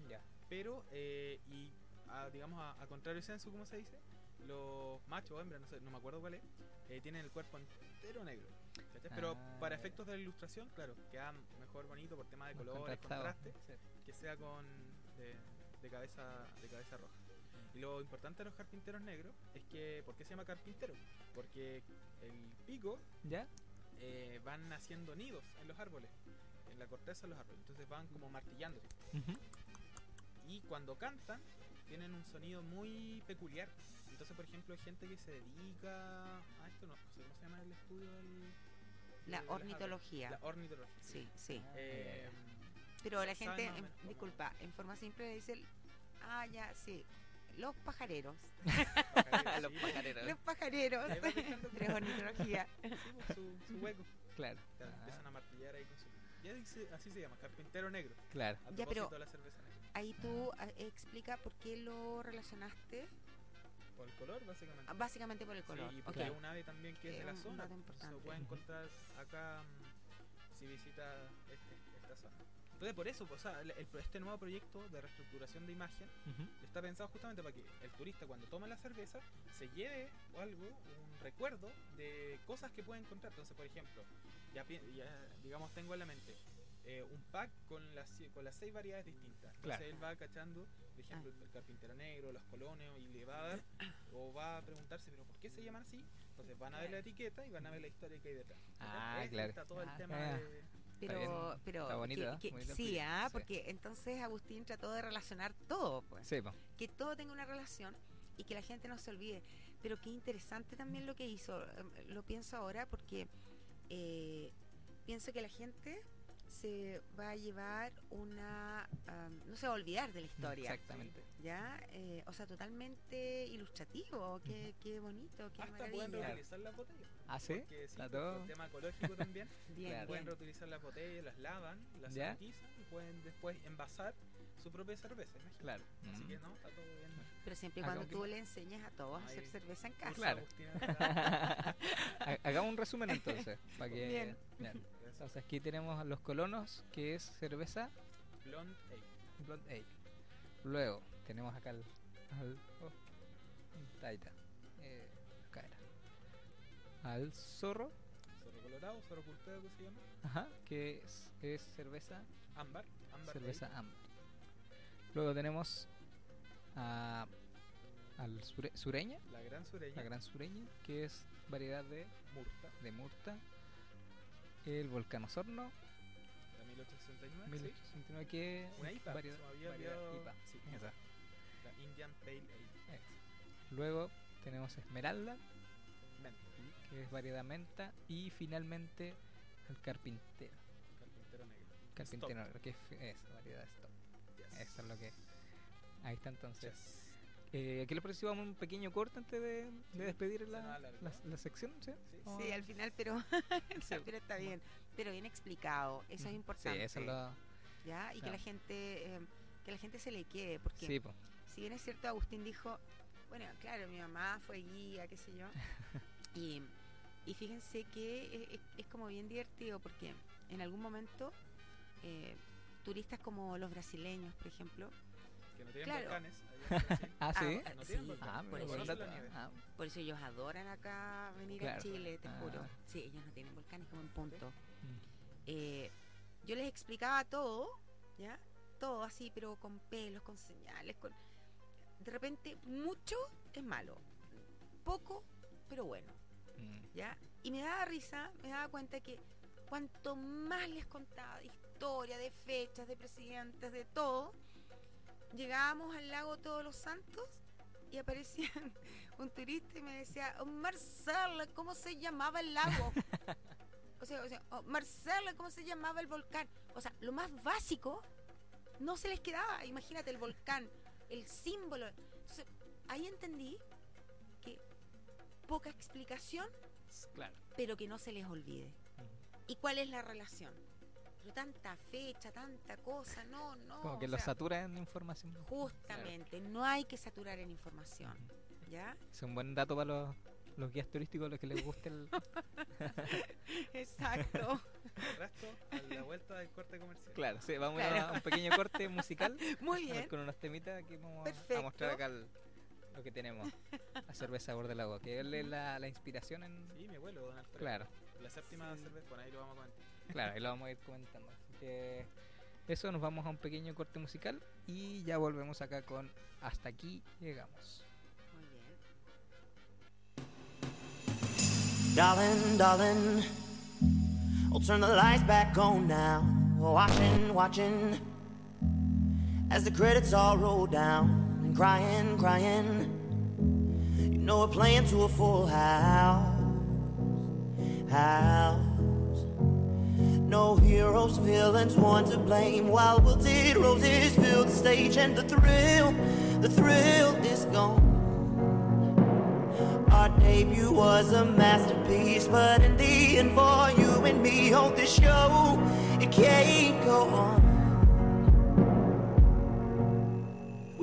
Ya. pero eh, y a, digamos a, a contrario censo como se dice los machos o hembras, no, sé, no me acuerdo cuál es, eh, tienen el cuerpo entero negro. Pero Ah, para efectos de la ilustración, claro, queda mejor bonito por tema de colores, contraste, Sí. que sea con de, de cabeza de cabeza roja. Y lo importante de los carpinteros negros es que, ¿por qué se llama carpintero? Porque el pico ¿Ya? eh, van haciendo nidos en los árboles, en la corteza de los árboles, entonces van como martillando. Y cuando cantan, tienen un sonido muy peculiar. Entonces, por ejemplo, hay gente que se dedica a esto, no sé cómo se llama el estudio del. La ornitología. La ornitología. Sí, sí. Eh, Pero la gente, en- cómo- disculpa, en forma simple dice, ah, ya, sí, los [LAUGHS] pajareros. Los pajareros. Los pajareros. Tres [LAUGHS] ornitología. sí, pues, su, su [LAUGHS] hueco. Claro. Ah, Empiezan a martillar ahí con su. Ya dice- así se llama, carpintero negro. claro. A Ya, pero- de la cerveza negra. Ahí tú ah, explica por qué lo relacionaste, Por el color, básicamente. ah, básicamente por el color. Sí, porque es un ave también que es de la zona. Se puede encontrar acá mm, si visita este- esta zona. Entonces, por eso, pues, o sea, el- el- este nuevo proyecto de reestructuración de imagen Ujú. está pensado justamente para que el turista, cuando toma la cerveza, se lleve o algo, un recuerdo de cosas que puede encontrar. Entonces, por ejemplo, ya, ya, digamos, tengo en la mente eh, un pack con las, con las seis variedades distintas. Entonces, Claro. él va cachando, por ejemplo, el carpintero negro, los colonios, y le va a dar, o va a preguntarse, pero ¿por qué se llaman así? Entonces van a ver la etiqueta y van a ver la historia que hay detrás. Ah, Ahí claro. Está todo el Ah, tema ah. de... Pero, bien. pero Está bonito, que- que- Bonito el sí, ah, sí. porque entonces Agustín trató de relacionar todo, pues. Sí, que todo tenga una relación y que la gente no se olvide. Pero qué interesante también lo que hizo. em, Lo pienso ahora porque eh, pienso que la gente se va a llevar una... am, no se va a olvidar de la historia. Exactamente. ¿Ya? Eh, o sea, totalmente ilustrativo. Qué, qué bonito, qué Hasta pueden maravilla. reutilizar las botellas. ¿Ah, sí? Porque sí, Está por todo. el tema ecológico [LAUGHS] también. Bien, Claro. pueden bien. reutilizar las botellas, las lavan, las ¿Ya? sanitizan y pueden después envasar su propia cerveza. imagínate. Claro. Así Mm. que no, está todo bien. Pero siempre y cuando que- tú le enseñes a todos a hacer cerveza en casa. Claro. [LAUGHS] Hagamos un resumen entonces. [LAUGHS] Para que. Bien. Bien. Entonces aquí tenemos a los colonos, que es cerveza Blonde Ale. Blonde Ale. Luego tenemos acá al. al oh, ahí Al zorro, Zorro colorado, zorro pulpero que se llama. ajá, que es, es cerveza, Ámbar. Ámbar cerveza ámbar. Luego tenemos a, al sure- sureña, La gran sureña. la gran sureña, que es variedad de, Murta. de murta. El volcán Osorno, La 1869. 1869, que Una IPA, variedad, se me había variedad. IPA. Sí, Esa. sí. La Indian Pale Ale. Luego tenemos Esmeralda. Que es variedad menta. Y finalmente el carpintero. Carpintero negro. Carpintero, negro, que es variedad stop. Yes. Eso es lo que. Ahí está entonces. Yes. Eh, ¿Qué les pareció? Vamos un pequeño corte antes de, de despedir la, la, la sección. ¿sí? Sí. Sí, al final, pero, [LAUGHS] Sí. pero está bien. Pero bien explicado. Eso es Sí, importante. eso es lo. ¿ya? Y que la gente eh, que la gente se le quede porque Sí, po. si bien es cierto Agustín dijo bueno claro mi mamá fue guía qué sé yo [LAUGHS] y, y fíjense que es, es- es como bien divertido porque en algún momento eh, turistas como los brasileños por ejemplo Que no tienen Claro. volcanes. allá [LAUGHS] en Brasil. Ah, sí. ah, No tienen sí, volcanes. Ah, por eso. Ah, por ellos adoran acá venir Claro. a Chile te Ah. juro sí ellos no tienen volcanes como en punto mm. eh, yo les explicaba todo, ¿ya? Todo así, pero con pelos, con señales, con... De repente, mucho es malo. Poco, pero bueno, Mm. ¿ya? Y me daba risa, me daba cuenta que cuanto más les contaba de historia, de fechas, de presidentes, de todo, llegábamos al lago Todos los Santos y aparecía [LAUGHS] un turista y me decía, oh, Marcela, ¿cómo se llamaba el lago? [LAUGHS] O sea, o sea, oh, Marcela, ¿cómo se llamaba el volcán? O sea, lo más básico no se les quedaba. Imagínate el volcán, el símbolo. Entonces, ahí entendí poca explicación, Claro. pero que no se les olvide. ¿Y cuál es la relación? Pero tanta fecha, tanta cosa, no, no. Como que lo sea, satura en información. Justamente, no hay que saturar en información, ¿ya? Es un buen dato para los, los guías turísticos, los que les guste el. [LAUGHS] Exacto. [LAUGHS] El resto, a la vuelta del corte comercial. Claro, sí, vamos Claro. a un pequeño corte musical [LAUGHS] Muy bien. con unos temitas que vamos a- mostrar acá al, lo que tenemos. La cerveza sabor del agua. Que es la, la inspiración en. Sí, mi abuelo, don Alfredo. Claro, La séptima cerveza, bueno, ahí lo vamos a comentar. claro, ahí lo vamos a ir comentando. Así que eso, nos vamos a un pequeño corte musical y ya volvemos acá con Hasta aquí llegamos. Muy bien. Darling, darling, I'll turn the lights back on now. Watching, watching, as the credits all roll down. Crying, crying, you know we're playing to a full house. House. No heroes, villains, one to blame. While wilted roses fill the stage, and the thrill, the thrill is gone. Our debut was a masterpiece, but in the end, for you and me on this show, it can't go on.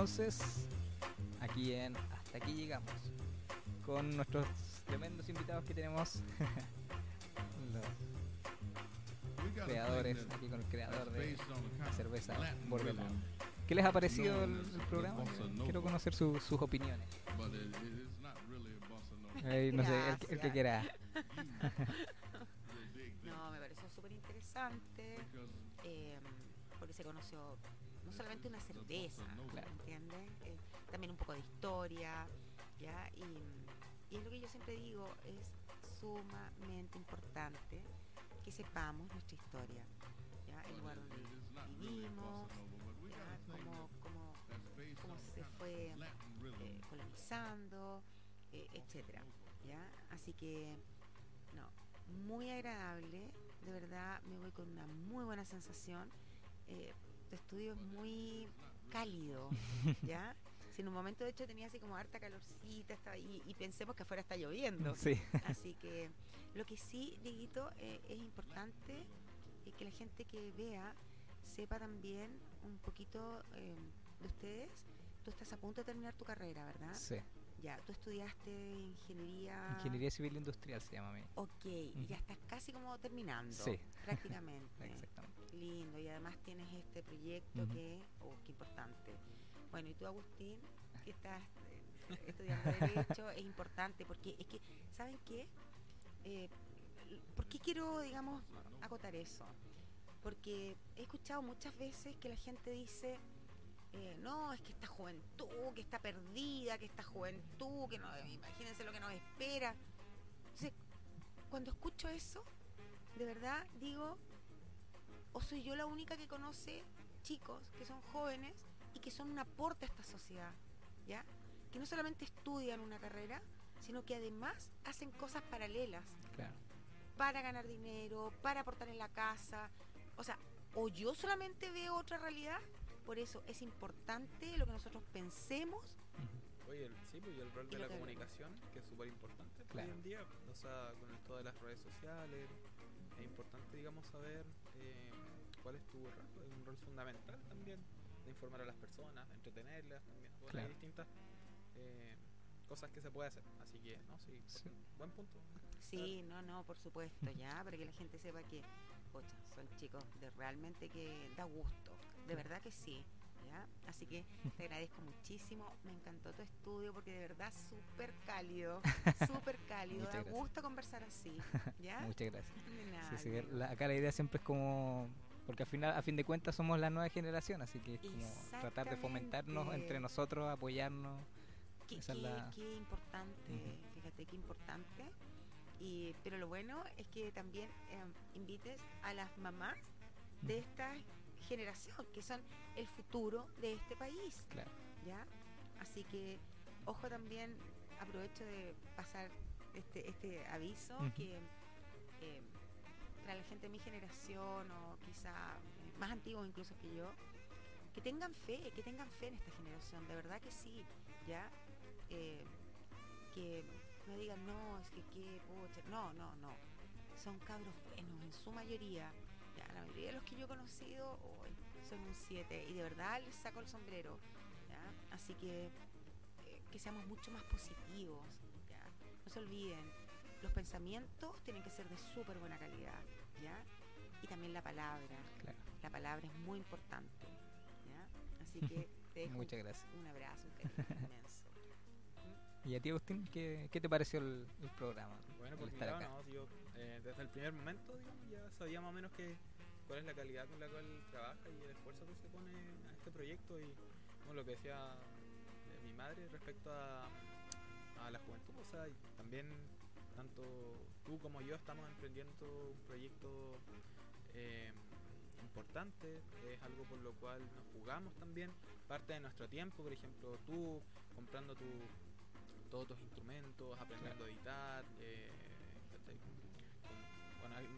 Entonces, aquí en Hasta aquí llegamos, con nuestros tremendos invitados que tenemos, [LAUGHS] los creadores, aquí con el creador de la cerveza rhythm, ¿Qué les ha parecido el, programa? Quiero conocer su- sus opiniones. [LAUGHS] no sé, el, que- el que Gracias. quiera. [LAUGHS] No, me pareció súper interesante eh, porque se conoció no solamente una cerveza, Claro. También un poco de historia, ¿ya? Y, es lo que yo siempre digo, es sumamente importante que sepamos nuestra historia, ¿ya? El lugar donde vivimos, ¿ya? Cómo, cómo, cómo se fue eh, colonizando, eh, etcétera, ¿ya? Así que, no, muy agradable, de verdad me voy con una muy buena sensación. Eh, tu estudio es muy cálido, ¿ya? [LAUGHS] Si en un momento de hecho tenía así como harta calorcita estaba, y, y pensemos que afuera está lloviendo. [LAUGHS] Sí, Así que lo que sí, Dieguito, eh, es importante eh, que la gente que vea sepa también un poquito eh, de ustedes. Tú estás a punto de terminar tu carrera, ¿verdad? sí. Ya, tú estudiaste ingeniería. Ingeniería Civil Industrial se llama a mí. Ok, y ya estás casi como terminando. Sí. Prácticamente. [LAUGHS] Exactamente. Lindo, y además tienes este proyecto Ujú. que, oh, qué importante. Bueno, y tú, Agustín, que estás eh, estudiando Derecho, es importante porque es que, ¿saben qué? Eh, ¿Por qué quiero, digamos, acotar eso? Porque he escuchado muchas veces que la gente dice, eh, no, es que esta juventud, que está perdida, que esta juventud, que no, imagínense lo que nos espera. Entonces, cuando escucho eso, de verdad digo, o soy yo la única que conoce chicos que son jóvenes y que son un aporte a esta sociedad, ¿ya? Que no solamente estudian una carrera, sino que además hacen cosas paralelas Claro. para ganar dinero, para aportar en la casa. O sea, o yo solamente veo otra realidad, por eso es importante lo que nosotros pensemos. Oye, el, sí, pues, y el rol Y de la que- comunicación, que es súper importante Claro. hoy en día, o sea, con esto de las redes sociales, es importante, digamos, saber eh, cuál es tu rol, es un rol fundamental también, de informar a las personas, de entretenerlas también, bueno, Claro. hay distintas eh, cosas que se puede hacer, así que, no, sí, Sí. buen punto. Sí, no, no, por supuesto, [LAUGHS] ya, para que la gente sepa que pocha, son chicos de realmente que da gusto, de verdad que sí. ¿ya? Así que [LAUGHS] te agradezco muchísimo, me encantó tu estudio porque de verdad súper cálido, [LAUGHS] súper cálido, da gusto conversar así. ¿ya? Muchas gracias. Sí, sí, la- acá la idea siempre es como porque al final a fin de cuentas somos la nueva generación así que es como tratar de fomentarnos entre nosotros apoyarnos Qué, qué- la- qué importante, Ujú. fíjate qué importante. Y, pero lo bueno es que también eh, invites a las mamás de esta generación, que son el futuro de este país, claro ¿ya? Así que, ojo también, aprovecho de pasar este, este aviso, Ujú. que eh, para la gente de mi generación o quizá más antiguos incluso que yo, que tengan fe, que tengan fe en esta generación, de verdad que sí, ¿ya? Eh, que no digan, no, es que qué, pucha", no, no, no, son cabros buenos en su mayoría, ya, la mayoría de los que yo he conocido hoy son un 7 y de verdad les saco el sombrero, ¿ya? Así que eh, que seamos mucho más positivos, ¿ya? No se olviden, los pensamientos tienen que ser de súper buena calidad, ¿ya? Y también la palabra, claro la palabra es muy importante, ¿ya? Así que [LAUGHS] te dejo muchas un- gracias un abrazo, un [LAUGHS] inmenso. y a ti Agustín qué, qué te pareció el, el programa Bueno, por estar acá? no, yo eh, desde el primer momento digamos, ya sabía más o menos que cuál es la calidad con la cual trabaja y el esfuerzo que se pone a este proyecto y bueno, lo que decía eh, mi madre respecto a, a la juventud, o sea, y también tanto tú como yo estamos emprendiendo un proyecto eh, importante, es algo por lo cual nos jugamos también, parte de nuestro tiempo, por ejemplo, tú comprando tu, todos tus instrumentos, aprendiendo a editar, eh,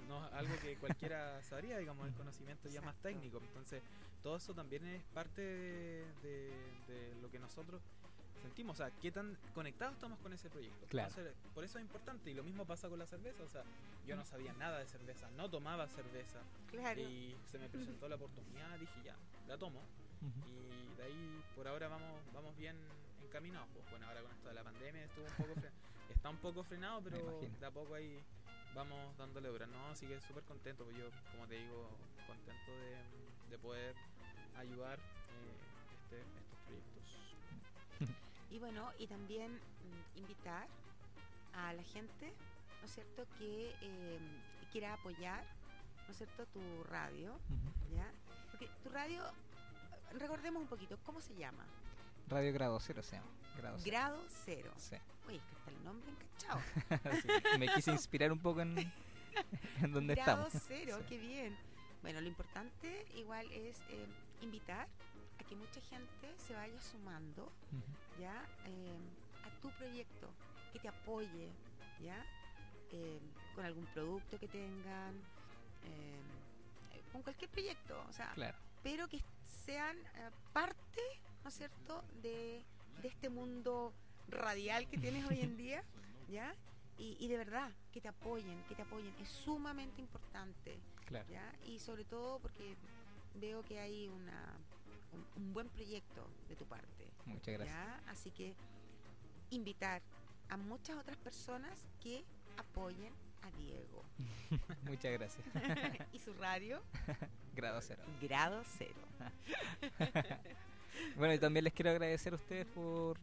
no, algo que cualquiera [LAUGHS] sabría, digamos, el conocimiento ya más técnico, entonces todo eso también es parte de, de- de lo que nosotros sentimos, o sea, qué tan conectados estamos con ese proyecto. Claro. Entonces, por eso es importante y lo mismo pasa con la cerveza, o sea, yo no sabía nada de cerveza, no tomaba cerveza Claro. y se me presentó la oportunidad, dije ya, la tomo y de ahí por ahora vamos vamos bien encaminados. Pues bueno, ahora con esto de la pandemia estuvo un poco [LAUGHS] está un poco frenado, pero de a poco ahí vamos dándole dura, ¿no? Así que súper contento, pues yo, como te digo, contento de, de poder ayudar eh, este, proyectos. Y bueno, y también mm, invitar a la gente, ¿no es cierto?, que eh, quiera apoyar, ¿no es cierto?, tu radio. ¿ya? Porque tu radio, recordemos un poquito, ¿cómo se llama? Radio Grado Cero se llama Grado Cero Grado Cero. Sí. Oye, es que está el nombre encachado. [LAUGHS] Sí, me quise inspirar un poco en, [LAUGHS] en donde Grado estamos Cero, Sí. qué bien. Bueno, lo importante igual es eh, invitar a que mucha gente se vaya sumando Ujú. Ya Eh, a tu proyecto que te apoye ya Eh, con algún producto que tengan eh, eh, con cualquier proyecto o sea claro. pero que sean eh, parte no es cierto de, de este mundo radial que tienes hoy en día [LAUGHS] ya y, y de verdad que te apoyen que te apoyen. Es sumamente importante claro. ¿ya? Y sobre todo porque veo que hay una, un, un buen proyecto de tu parte, muchas gracias ¿ya? Así que invitar a muchas otras personas que apoyen a Diego [LAUGHS] muchas gracias [LAUGHS] y su radio [LAUGHS] Grado Cero Grado Cero. Bueno, y también les quiero agradecer a ustedes por,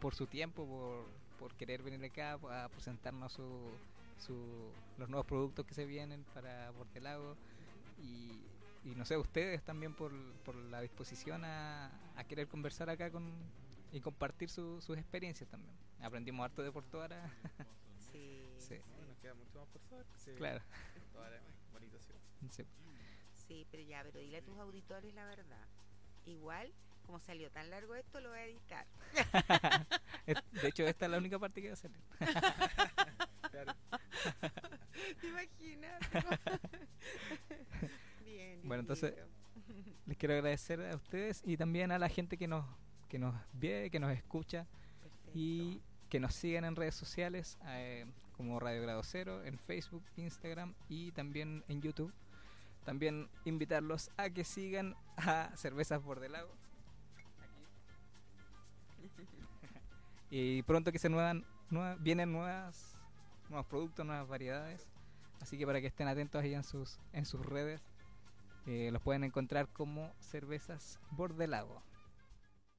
por su tiempo, por, por querer venir acá a presentarnos su, su- los nuevos productos que se vienen para Portelago. Y, y no sé, ustedes también por, por la disposición a, a querer conversar acá con, y compartir su- sus experiencias también. Aprendimos harto de Portuara. [LAUGHS] Sí, Sí. Bueno, nos queda mucho más por saber. Sí, claro. Bonita ciudad. Sí. sí, pero ya, pero dile a tus auditores la verdad. Igual, como salió tan largo esto, lo voy a editar. [LAUGHS] De hecho, esta es la única parte que va a salir. [LAUGHS] Claro. ¿Te imaginas? Bueno, entonces. [LAUGHS] Les quiero agradecer a ustedes y también a la gente que nos, que nos ve, que nos escucha Perfecto. y que nos sigan en redes sociales eh, como Radio Grado Cero, en Facebook, Instagram y también en YouTube. También invitarlos a que sigan a Cervezas por del Lago. [LAUGHS] y pronto que se nuevan, nueva- vienen nuevas, nuevos productos, nuevas variedades. Así que para que estén atentos ahí en sus, en sus redes, eh, los pueden encontrar como cervezas Bordelago.